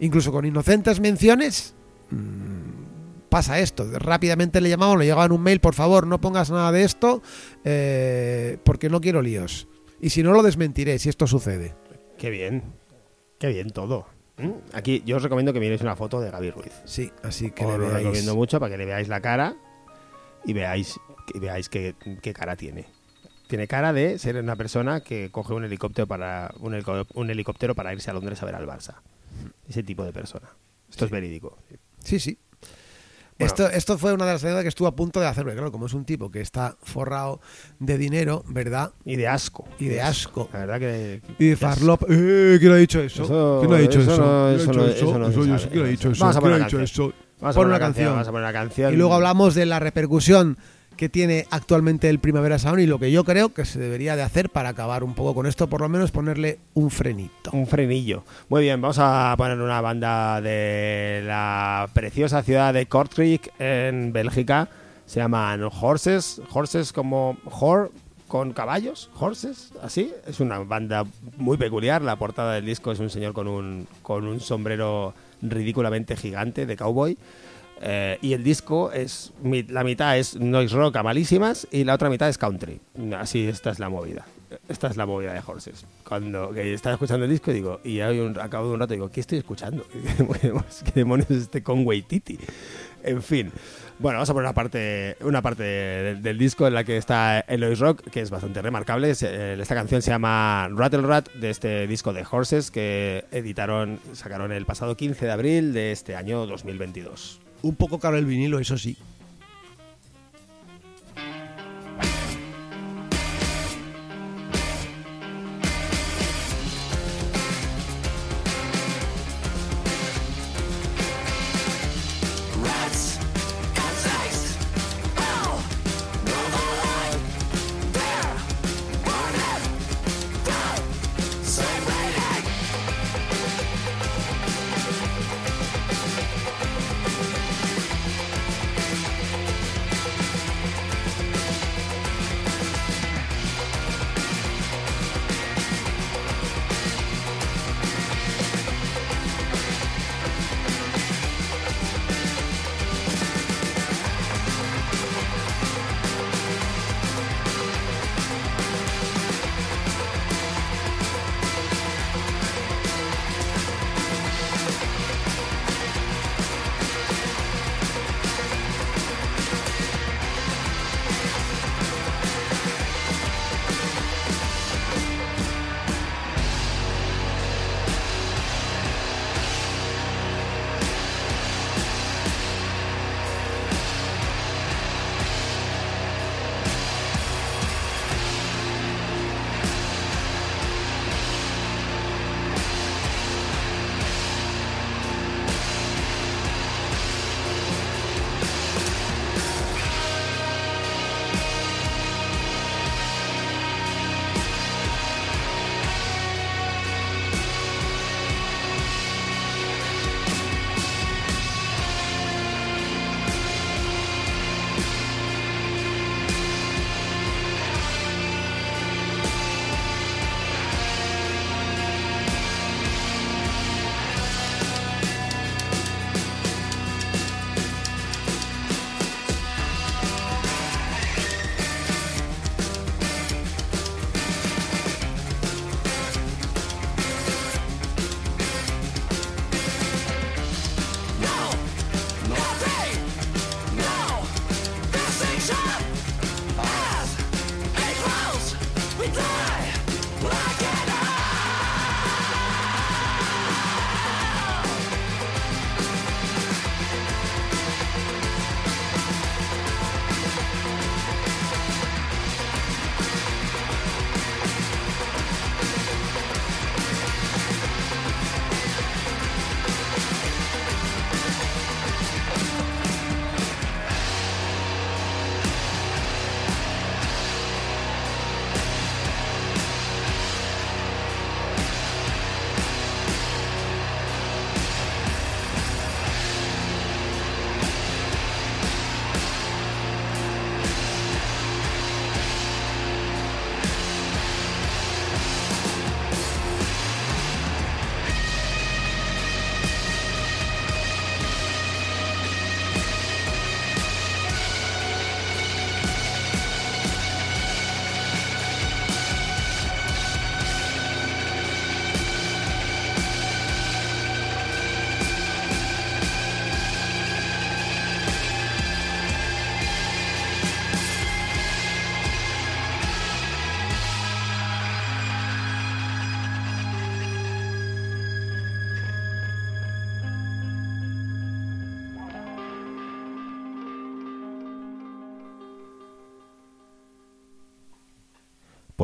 Incluso con inocentes menciones, mm, pasa esto. Rápidamente le llamaban, le llegaban un mail, por favor, no pongas nada de esto eh, porque no quiero líos. Y si no, lo desmentiré si esto sucede.
Qué bien. Qué bien todo. ¿Mm? Aquí yo os recomiendo que miréis una foto de Gaby Ruiz.
Sí, así que
Os
le
lo
veáis.
recomiendo mucho para que le veáis la cara y veáis, y veáis qué, qué cara tiene. Tiene cara de ser una persona que coge un helicóptero para un, helico- un helicóptero para irse a Londres a ver al Barça. Ese tipo de persona. Esto es verídico.
Sí, sí.
Bueno.
Esto, esto fue una de las anécdotas que estuvo a punto de hacer, porque claro, como es un tipo que está forrado de dinero, ¿verdad?
Y de asco.
Y de asco.
La verdad que...
Y de farlop. Eh, ¿Quién ha dicho eso?
Eso-
¿Quién ha dicho
eso no-
¿Quién ha
eso
dicho
no-
eso?
no
sí ¿Quién ha dicho eso?
A
¿Quién
poner
ha dicho
una
eso?
Vamos a
Pon
poner
una
canción,
canción.
Vamos a poner una canción.
Y luego hablamos de la repercusión que tiene actualmente el Primavera Sound y lo que yo creo que se debería de hacer para acabar un poco con esto, por lo menos ponerle un frenito.
Un frenillo. Muy bien, vamos a poner una banda de la preciosa ciudad de Kortrijk en Bélgica. Se llaman Horses. Horses como Hor con caballos. Horses, así. Es una banda muy peculiar. La portada del disco es un señor con un, con un sombrero ridículamente gigante de cowboy. Eh, y el disco es la mitad es noise rock a malísimas y la otra mitad es country. Así esta es la movida. Esta es la movida de Horses. Cuando estaba escuchando el disco digo y un, a cabo de un rato digo, ¿qué estoy escuchando? ¿Qué demonios es este con Waititi? En fin. Bueno, vamos a poner una parte, una parte del, disco en la que está el noise rock, que es bastante remarcable. Eh, esta canción se llama Rattle Rat, de este disco de Horses, que editaron, sacaron el pasado 15 de abril de este año 2022.
Un poco caro el vinilo, eso sí.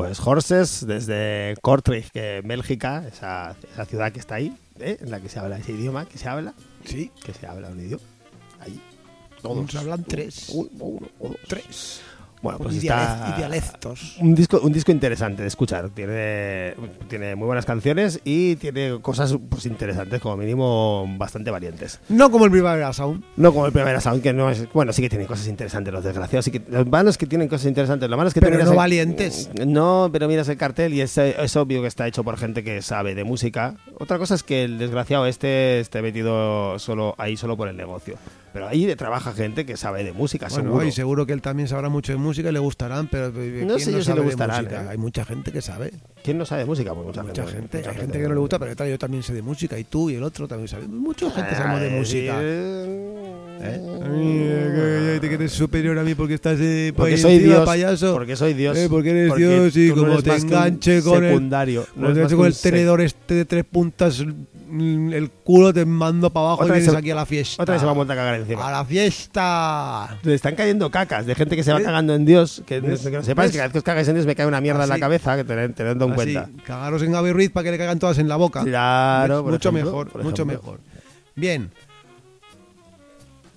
Pues Horses, desde Kortrijk, que Bélgica, esa, esa ciudad que está ahí, ¿eh? en la que se habla ese idioma, que se habla,
Sí.
que se habla un idioma. Ahí.
Todos hablan tres.
Uno, uno, uno,
Tres.
Bueno, pues
y,
está...
dialectos.
Un disco, un disco interesante de escuchar. Tiene, tiene muy buenas canciones y tiene cosas pues, interesantes, como mínimo bastante valientes.
No como el Primavera Sound.
No como el Primera Sound, que no es. Bueno, sí que tiene cosas interesantes, los desgraciados. Sí que, los malos que tienen cosas interesantes. Lo malo es que
Pero no valientes.
No, pero miras el cartel y es, es obvio que está hecho por gente que sabe de música. Otra cosa es que el desgraciado este esté metido solo ahí solo por el negocio. Pero ahí trabaja gente que sabe de música,
Bueno,
seguro.
y seguro que él también sabrá mucho de música y le gustarán, pero eh,
No
¿quién
sé yo si
sabe
le
de
gustarán,
música?
¿eh?
Hay mucha gente que sabe.
¿Quién no sabe de música? Pues mucha,
Mucha
gente.
gente.
mucha
Hay gente que no le gusta, pero tal, yo también sé de música. Y tú y el otro también sabe. Mucha gente sabemos de música. ¿Eh? Te crees superior a mí porque estás eh, por
Porque soy
encima,
Dios.
payaso.
Porque soy Dios.
Eh, porque eres
Porque
Dios y
no
como
eres
te
que
enganche con el-
secundario.
Como
no eres que
con el tenedor este de tres puntas, el culo te mando para abajo
Otra
y vienes
se-
aquí a la fiesta.
Otra vez se me ha vuelto a cagar encima.
¡A la fiesta!
Le están cayendo cacas de gente que se va
¿Eh?
cagando en Dios. Que,
¿Ves?
que no sepáis que cada vez que os cagáis en Dios me cae una mierda en la
Así.
cabeza, que tenedlo en
Así,
cuenta.
cagaros en Gaby Ruiz para que le caigan todas en la boca.
Claro,
mucho
ejemplo,
mejor, mucho mejor. Bien.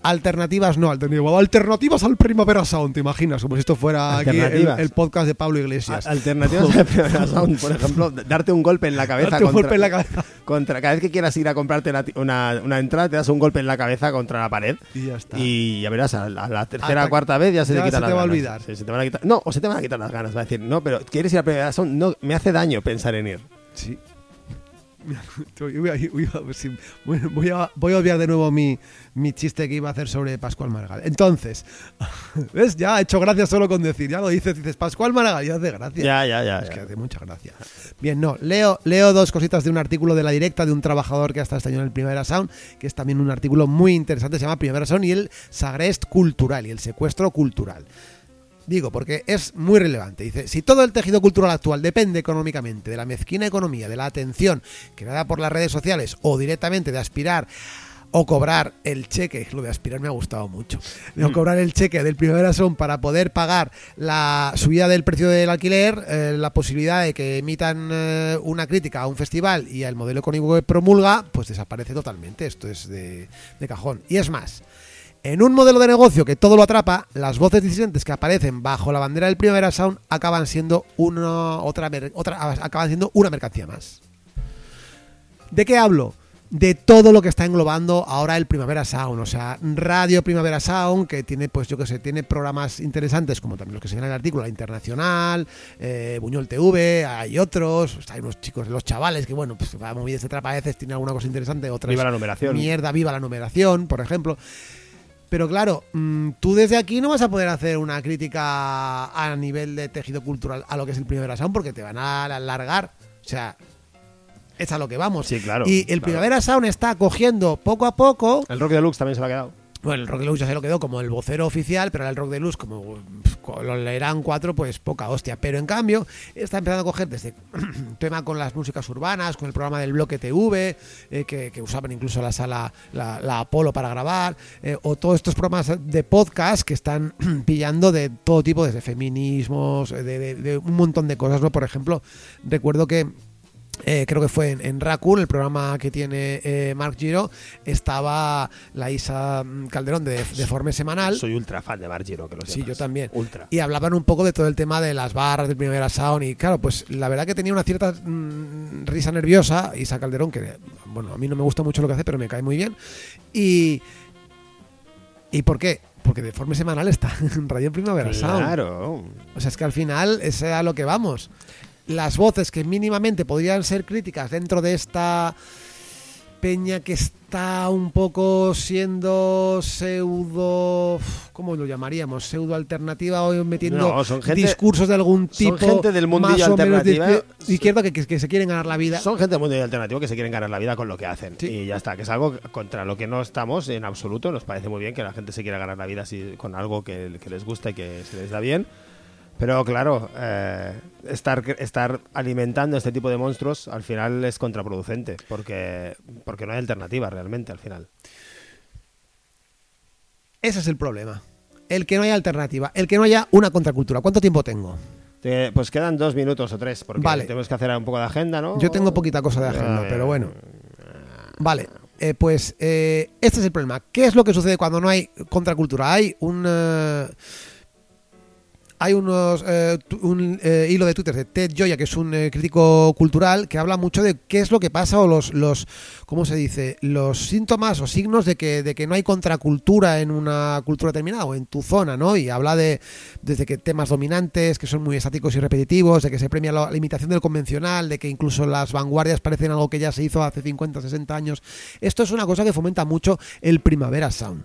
Alternativas no, alternativas. Alternativas al Primavera Sound, ¿te imaginas? Como si esto fuera aquí el, el podcast de Pablo Iglesias.
Alternativas al Primavera Sound, por ejemplo, darte un golpe en la cabeza.
Darte un
contra-
golpe en la cabeza.
Contra, cada vez que quieras ir a comprarte una, una, una entrada, te das un golpe en la cabeza contra la pared.
Y ya está.
Y ya verás, a la, a la tercera o cuarta vez ya se
ya
te quitan
se
las
te va a
ganas.
olvidar.
Sí, se te van a quitar- no, o se te van a quitar las ganas. Va a decir, no, pero ¿quieres ir a Primavera Sound? No, me hace daño pensar en ir.
Sí. Voy a, voy a- sí, bueno, voy a- voy a obviar de nuevo mi, mi chiste que iba a hacer sobre Pascual Margal. Entonces, ¿ves? Ya ha hecho gracia solo con decir, ya lo dices, dices Pascual Margal, ya hace gracia.
Ya, ya, ya.
Es
ya.
que hace mucha gracia. Bien, no, leo, leo dos cositas de un artículo de la directa de un trabajador que ha estado este año en el Primavera Sound, que es también un artículo muy interesante, se llama Primavera Sound y el Sagrest Cultural y el secuestro cultural. Digo, porque es muy relevante. Dice, si todo el tejido cultural actual depende económicamente de la mezquina economía, de la atención creada por las redes sociales o directamente de aspirar o cobrar el cheque, lo de aspirar me ha gustado mucho, de o cobrar el cheque del Primavera Sound para poder pagar la subida del precio del alquiler, eh, la posibilidad de que emitan eh, una crítica a un festival y al modelo económico que promulga, pues desaparece totalmente. Esto es de, de cajón. Y es más, en un modelo de negocio que todo lo atrapa, las voces disidentes que aparecen bajo la bandera del Primavera Sound acaban siendo una otra, otra acaban siendo una mercancía más. ¿De qué hablo? De todo lo que está englobando ahora el Primavera Sound, o sea, Radio Primavera Sound, que tiene, pues yo que sé, tiene programas interesantes, como también los que se ven en el artículo, la Internacional, eh, Buñol TV, hay otros, pues, hay unos chicos, los chavales, que bueno, pues va movidas de trapa a veces, tiene alguna cosa interesante, otras
Viva la numeración.
mierda, viva la numeración, por ejemplo. Pero claro, mm, tú desde aquí no vas a poder hacer una crítica a nivel de tejido cultural a lo que es el Primavera Sound porque te van a alargar. O sea, es a lo que vamos.
Sí, claro,
Y el
claro.
Primavera Sound está cogiendo poco a poco.
El Rock Deluxe también se lo ha quedado.
Bueno, el Rock Deluxe ya se lo quedó como el vocero oficial, pero el Rock Deluxe, como pf, lo leerán cuatro, pues poca hostia. Pero en cambio, está empezando a coger desde tema con las músicas urbanas, con el programa del bloque TV, eh, que, usaban incluso la sala, la, la Apolo para grabar, eh, o todos estos programas de podcast que están pillando de todo tipo, desde feminismos, eh, de, de- de un montón de cosas, ¿no? Por ejemplo, recuerdo que eh, creo que fue en, en Raccoon, el programa que tiene eh, Mark Giro, estaba la Isa mm, Calderón de, de Forme Semanal.
Soy ultra fan de Mark Giro, que lo
Sí,
sepas.
yo también.
Ultra.
Y hablaban un poco de todo el tema de las barras del Primavera Sound. Y claro, pues la verdad que tenía una cierta mm, risa nerviosa. Isa Calderón, que bueno, a mí no me gusta mucho lo que hace, pero me cae muy bien. Y. ¿Y por qué? Porque de forma semanal está en Radio Primavera Sound.
Claro.
O sea, es que al final es a lo que vamos. Las voces que mínimamente podrían ser críticas dentro de esta peña que está un poco siendo pseudo... ¿Cómo lo llamaríamos? Pseudo alternativa o metiendo
No, son gente-
discursos de algún
son
tipo
gente del mundillo
más o menos de
alternativa.
izquier- izquierda que, que- se quieren ganar la vida.
Son gente del mundo alternativo que se quieren ganar la vida con lo que hacen.
Sí.
Y ya está, que es algo contra lo que no estamos en absoluto. Nos parece muy bien que la gente se quiera ganar la vida así, con algo que, que les gusta y que se les da bien. Pero claro, eh, estar, estar alimentando este tipo de monstruos al final es contraproducente, porque, porque no hay alternativa realmente al final.
Ese es el problema. El que no haya alternativa, el que no haya una contracultura. ¿Cuánto tiempo tengo?
Te- pues quedan dos minutos o tres, porque
Vale.
tenemos que hacer un poco de agenda, ¿no?
Yo tengo poquita cosa de agenda,
ver.
pero bueno. Vale, eh, pues eh, este es el problema. ¿Qué es lo que sucede cuando no hay contracultura? Hay un... eh, hay unos eh, un eh, hilo de Twitter de Ted Joya, que es un eh, crítico cultural, que habla mucho de qué es lo que pasa o los, los ¿cómo se dice? Los síntomas o signos de que, de que no hay contracultura en una cultura determinada o en tu zona, ¿no? Y habla de desde que temas dominantes que son muy estáticos y repetitivos, de que se premia la, la imitación del convencional, de que incluso las vanguardias parecen algo que ya se hizo hace 50, 60 años. Esto es una cosa que fomenta mucho el Primavera Sound.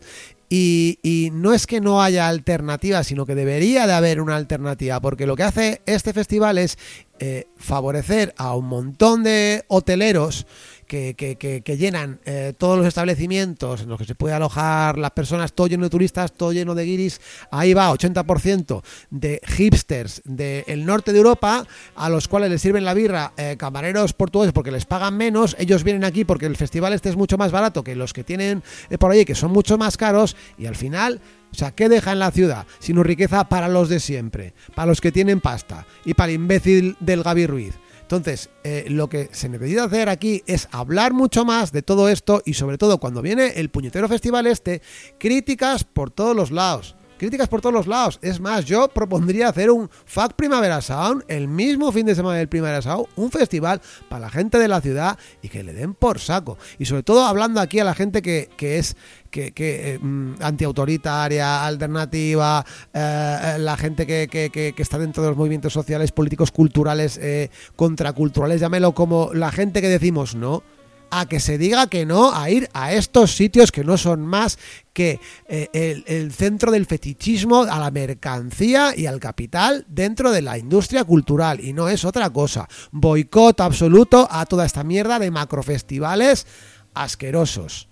Y, no es que no haya alternativa, sino que debería de haber una alternativa, porque lo que hace este festival es eh, favorecer a un montón de hoteleros que, llenan eh, todos los establecimientos en los que se puede alojar las personas, todo lleno de turistas, todo lleno de guiris. Ahí va 80% de hipsters del norte de Europa, a los cuales les sirven la birra eh, camareros portugueses porque les pagan menos. Ellos vienen aquí porque el festival este es mucho más barato que los que tienen eh, por allí, que son mucho más caros. Y al final o sea, ¿qué deja en la ciudad? Sino riqueza para los de siempre, para los que tienen pasta y para el imbécil del Gaby Ruiz. Entonces, eh, lo que se necesita hacer aquí es hablar mucho más de todo esto y sobre todo cuando viene el puñetero festival este, críticas por todos los lados. Críticas por todos los lados. Es más, yo propondría hacer un FAC Primavera Sound el mismo fin de semana del Primavera Sound, un festival para la gente de la ciudad y que le den por saco. Y sobre todo hablando aquí a la gente que, que es que, que, eh, mm, antiautoritaria, alternativa, eh, eh, la gente que, que- que- que está dentro de los movimientos sociales, políticos, culturales, eh, contraculturales, llámelo como la gente que decimos no a que se diga que no a ir a estos sitios que no son más que eh, el, el centro del fetichismo a la mercancía y al capital dentro de la industria cultural y no es otra cosa. Boicot absoluto a toda esta mierda de macrofestivales asquerosos.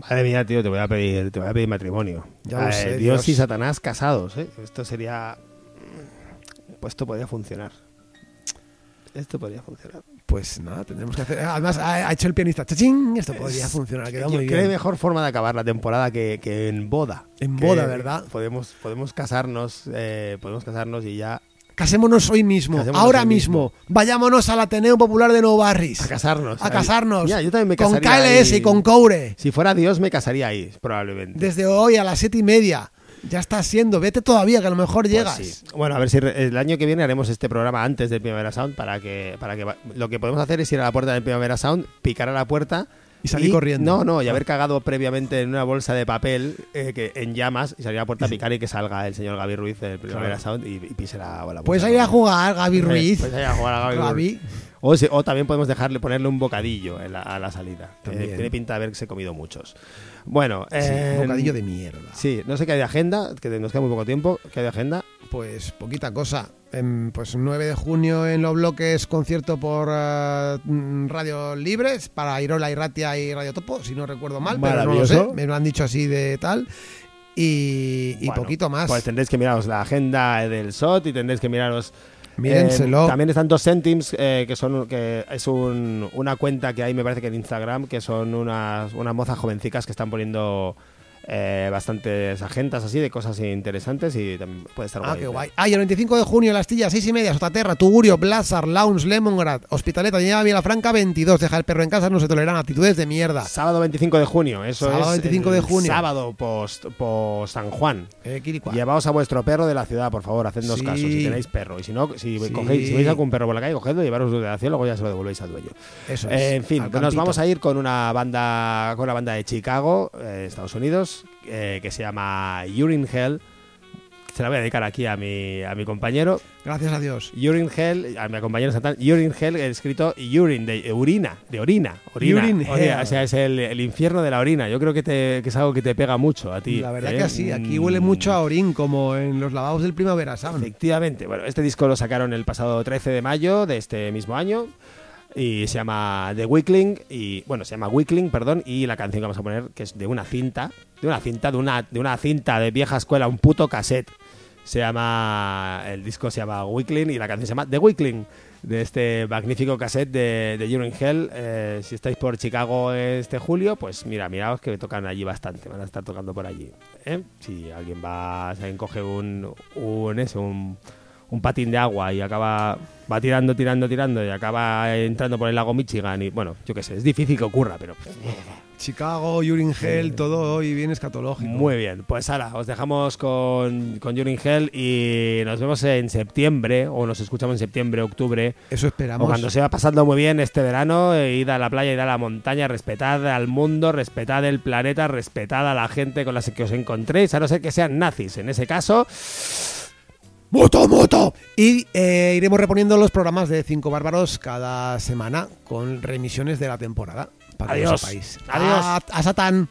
Madre mía, tío, te voy a pedir, te voy a pedir matrimonio.
Ya
Eh,
sé,
Dios
Dios.
y Satanás casados, ¿eh? Esto sería... Pues esto podría funcionar. Esto podría funcionar.
Pues nada, tendremos que hacer. Además, ha, hecho el pianista. ¡Chachín! Esto podría funcionar, ha quedado muy bien.
mejor forma de acabar la temporada que, que en boda.
En
Que
boda, ¿verdad?
Podemos, podemos casarnos, eh, podemos casarnos y ya
Casémonos hoy mismo,
Casémonos
ahora
hoy
mismo. Vayámonos al Ateneo Popular de Nou Barris.
a casarnos.
A
Ahí.
casarnos.
Mira, yo también me
con KLS
ahí.
y con Coure.
Si fuera Dios me casaría ahí, probablemente.
Desde hoy a las siete y media. Ya está siendo. Vete todavía, que a lo mejor
Pues
llegas.
sí. Bueno, a ver si el año que viene haremos este programa antes del Primavera Sound para que, para que lo que podemos hacer es ir a la puerta del Primavera Sound, picar a la puerta
Y salir corriendo.
No, no, y haber cagado previamente en una bolsa de papel eh, que, en llamas y salir a la puerta a picar y que salga el señor Gaby Ruiz del Primavera
Claro.
Sound y, y pise la, la
Puedes ir a jugar, Gaby Ruiz.
Puedes ir a jugar a Gaby.
Gaby.
O, también podemos dejarle ponerle un bocadillo en la- a la salida. tiene pinta de haberse comido muchos. Bueno,
Sí,
eh,
bocadillo de mierda.
Sí, no sé qué hay de agenda, que nos queda muy poco tiempo. ¿Qué hay de agenda?
Pues poquita cosa. Em, pues 9 de junio en los bloques concierto por eh, mm, Radio Libres para Irola y Ratia y Radio Topo, si no recuerdo mal, pero no lo sé. Me lo han dicho así de tal. Y, y
Bueno,
poquito más.
Pues tendréis que miraros la agenda del SOT y tendréis que miraros.
Mírenselo.
eh, también están dos centims, eh, que son que es un- una cuenta que hay, me parece que en Instagram, que son unas, unas mozas jovencicas que están poniendo eh, bastantes agendas así de cosas interesantes y también puede estar
Ah,
guay.
qué guay. Ah, y el 25 de junio, Las Tillas, 6 y media, Sotaterra, Tugurio, Blazar, Lounge, Lemongrad, Hospitaleta, Lleva Vilafranca, 22. Deja el perro en casa, no se toleran actitudes de mierda.
Sábado 25 de junio, eso
Sábado
es.
25 de
el
junio.
Sábado post, post San Juan.
Eh.
Llevaos a vuestro perro de la ciudad, por favor, hacednos
Sí.
caso si tenéis perro. Y si no, si,
Sí.
cogéis, si veis algún perro por la calle, cogedlo, llevaros de la ciudad, luego ya se lo devolvéis al dueño.
Eso es.
Eh, en fin, pues nos vamos a ir con una banda, con una banda de Chicago, eh, Estados Unidos, eh, que se llama Urine Hell. Se la voy a dedicar aquí a mi, a mi compañero.
Gracias a Dios.
Urine Hell, a mi compañero Santana. Urine Hell, escrito urine, de eh, orina, de orina. orina
Urine
orina,
hell.
O sea, es el, el infierno de la orina. Yo creo que, te- que es algo que te pega mucho a ti.
La verdad
¿eh?
que así, aquí
Mm.
huele mucho a orín, como en los lavados del Primavera Sound.
Efectivamente. Bueno, este disco lo sacaron el pasado 13 de mayo de este mismo año. Y se llama The Weakling. Y, bueno, se llama Weakling, perdón. Y la canción que vamos a poner, que es de una cinta. De una cinta, de una, de una cinta de vieja escuela, un puto cassette. Se llama. El disco se llama Weakling y la canción se llama The Weakling. De este magnífico cassette de, de Urine Hell. Eh, si estáis por Chicago este julio, pues mira, miraos que tocan allí bastante. Van a estar tocando por allí. ¿eh? Si alguien va, si alguien coge un, un, ese, un, un patín de agua y acaba va tirando, tirando, tirando y acaba entrando por el lago Michigan y bueno, yo qué sé, es difícil que ocurra, pero
Chicago, Urine Hell, todo hoy bien escatológico.
muy bien. Pues ahora, os dejamos con, con Urine Hell y nos vemos en septiembre o nos escuchamos en septiembre, octubre
Eso
o
esperamos.
cuando se va pasando muy bien este verano, eh, id a la playa, id a la montaña, respetad al mundo, respetad el planeta, respetad a la gente con la que os encontréis, a no ser que sean nazis. En ese caso,
¡Moto, moto! Y eh, iremos reponiendo los programas de Cinco Bárbaros cada semana con remisiones de la temporada. Para que lo
Adiós.
sepáis.
Adiós.
A, a Satán.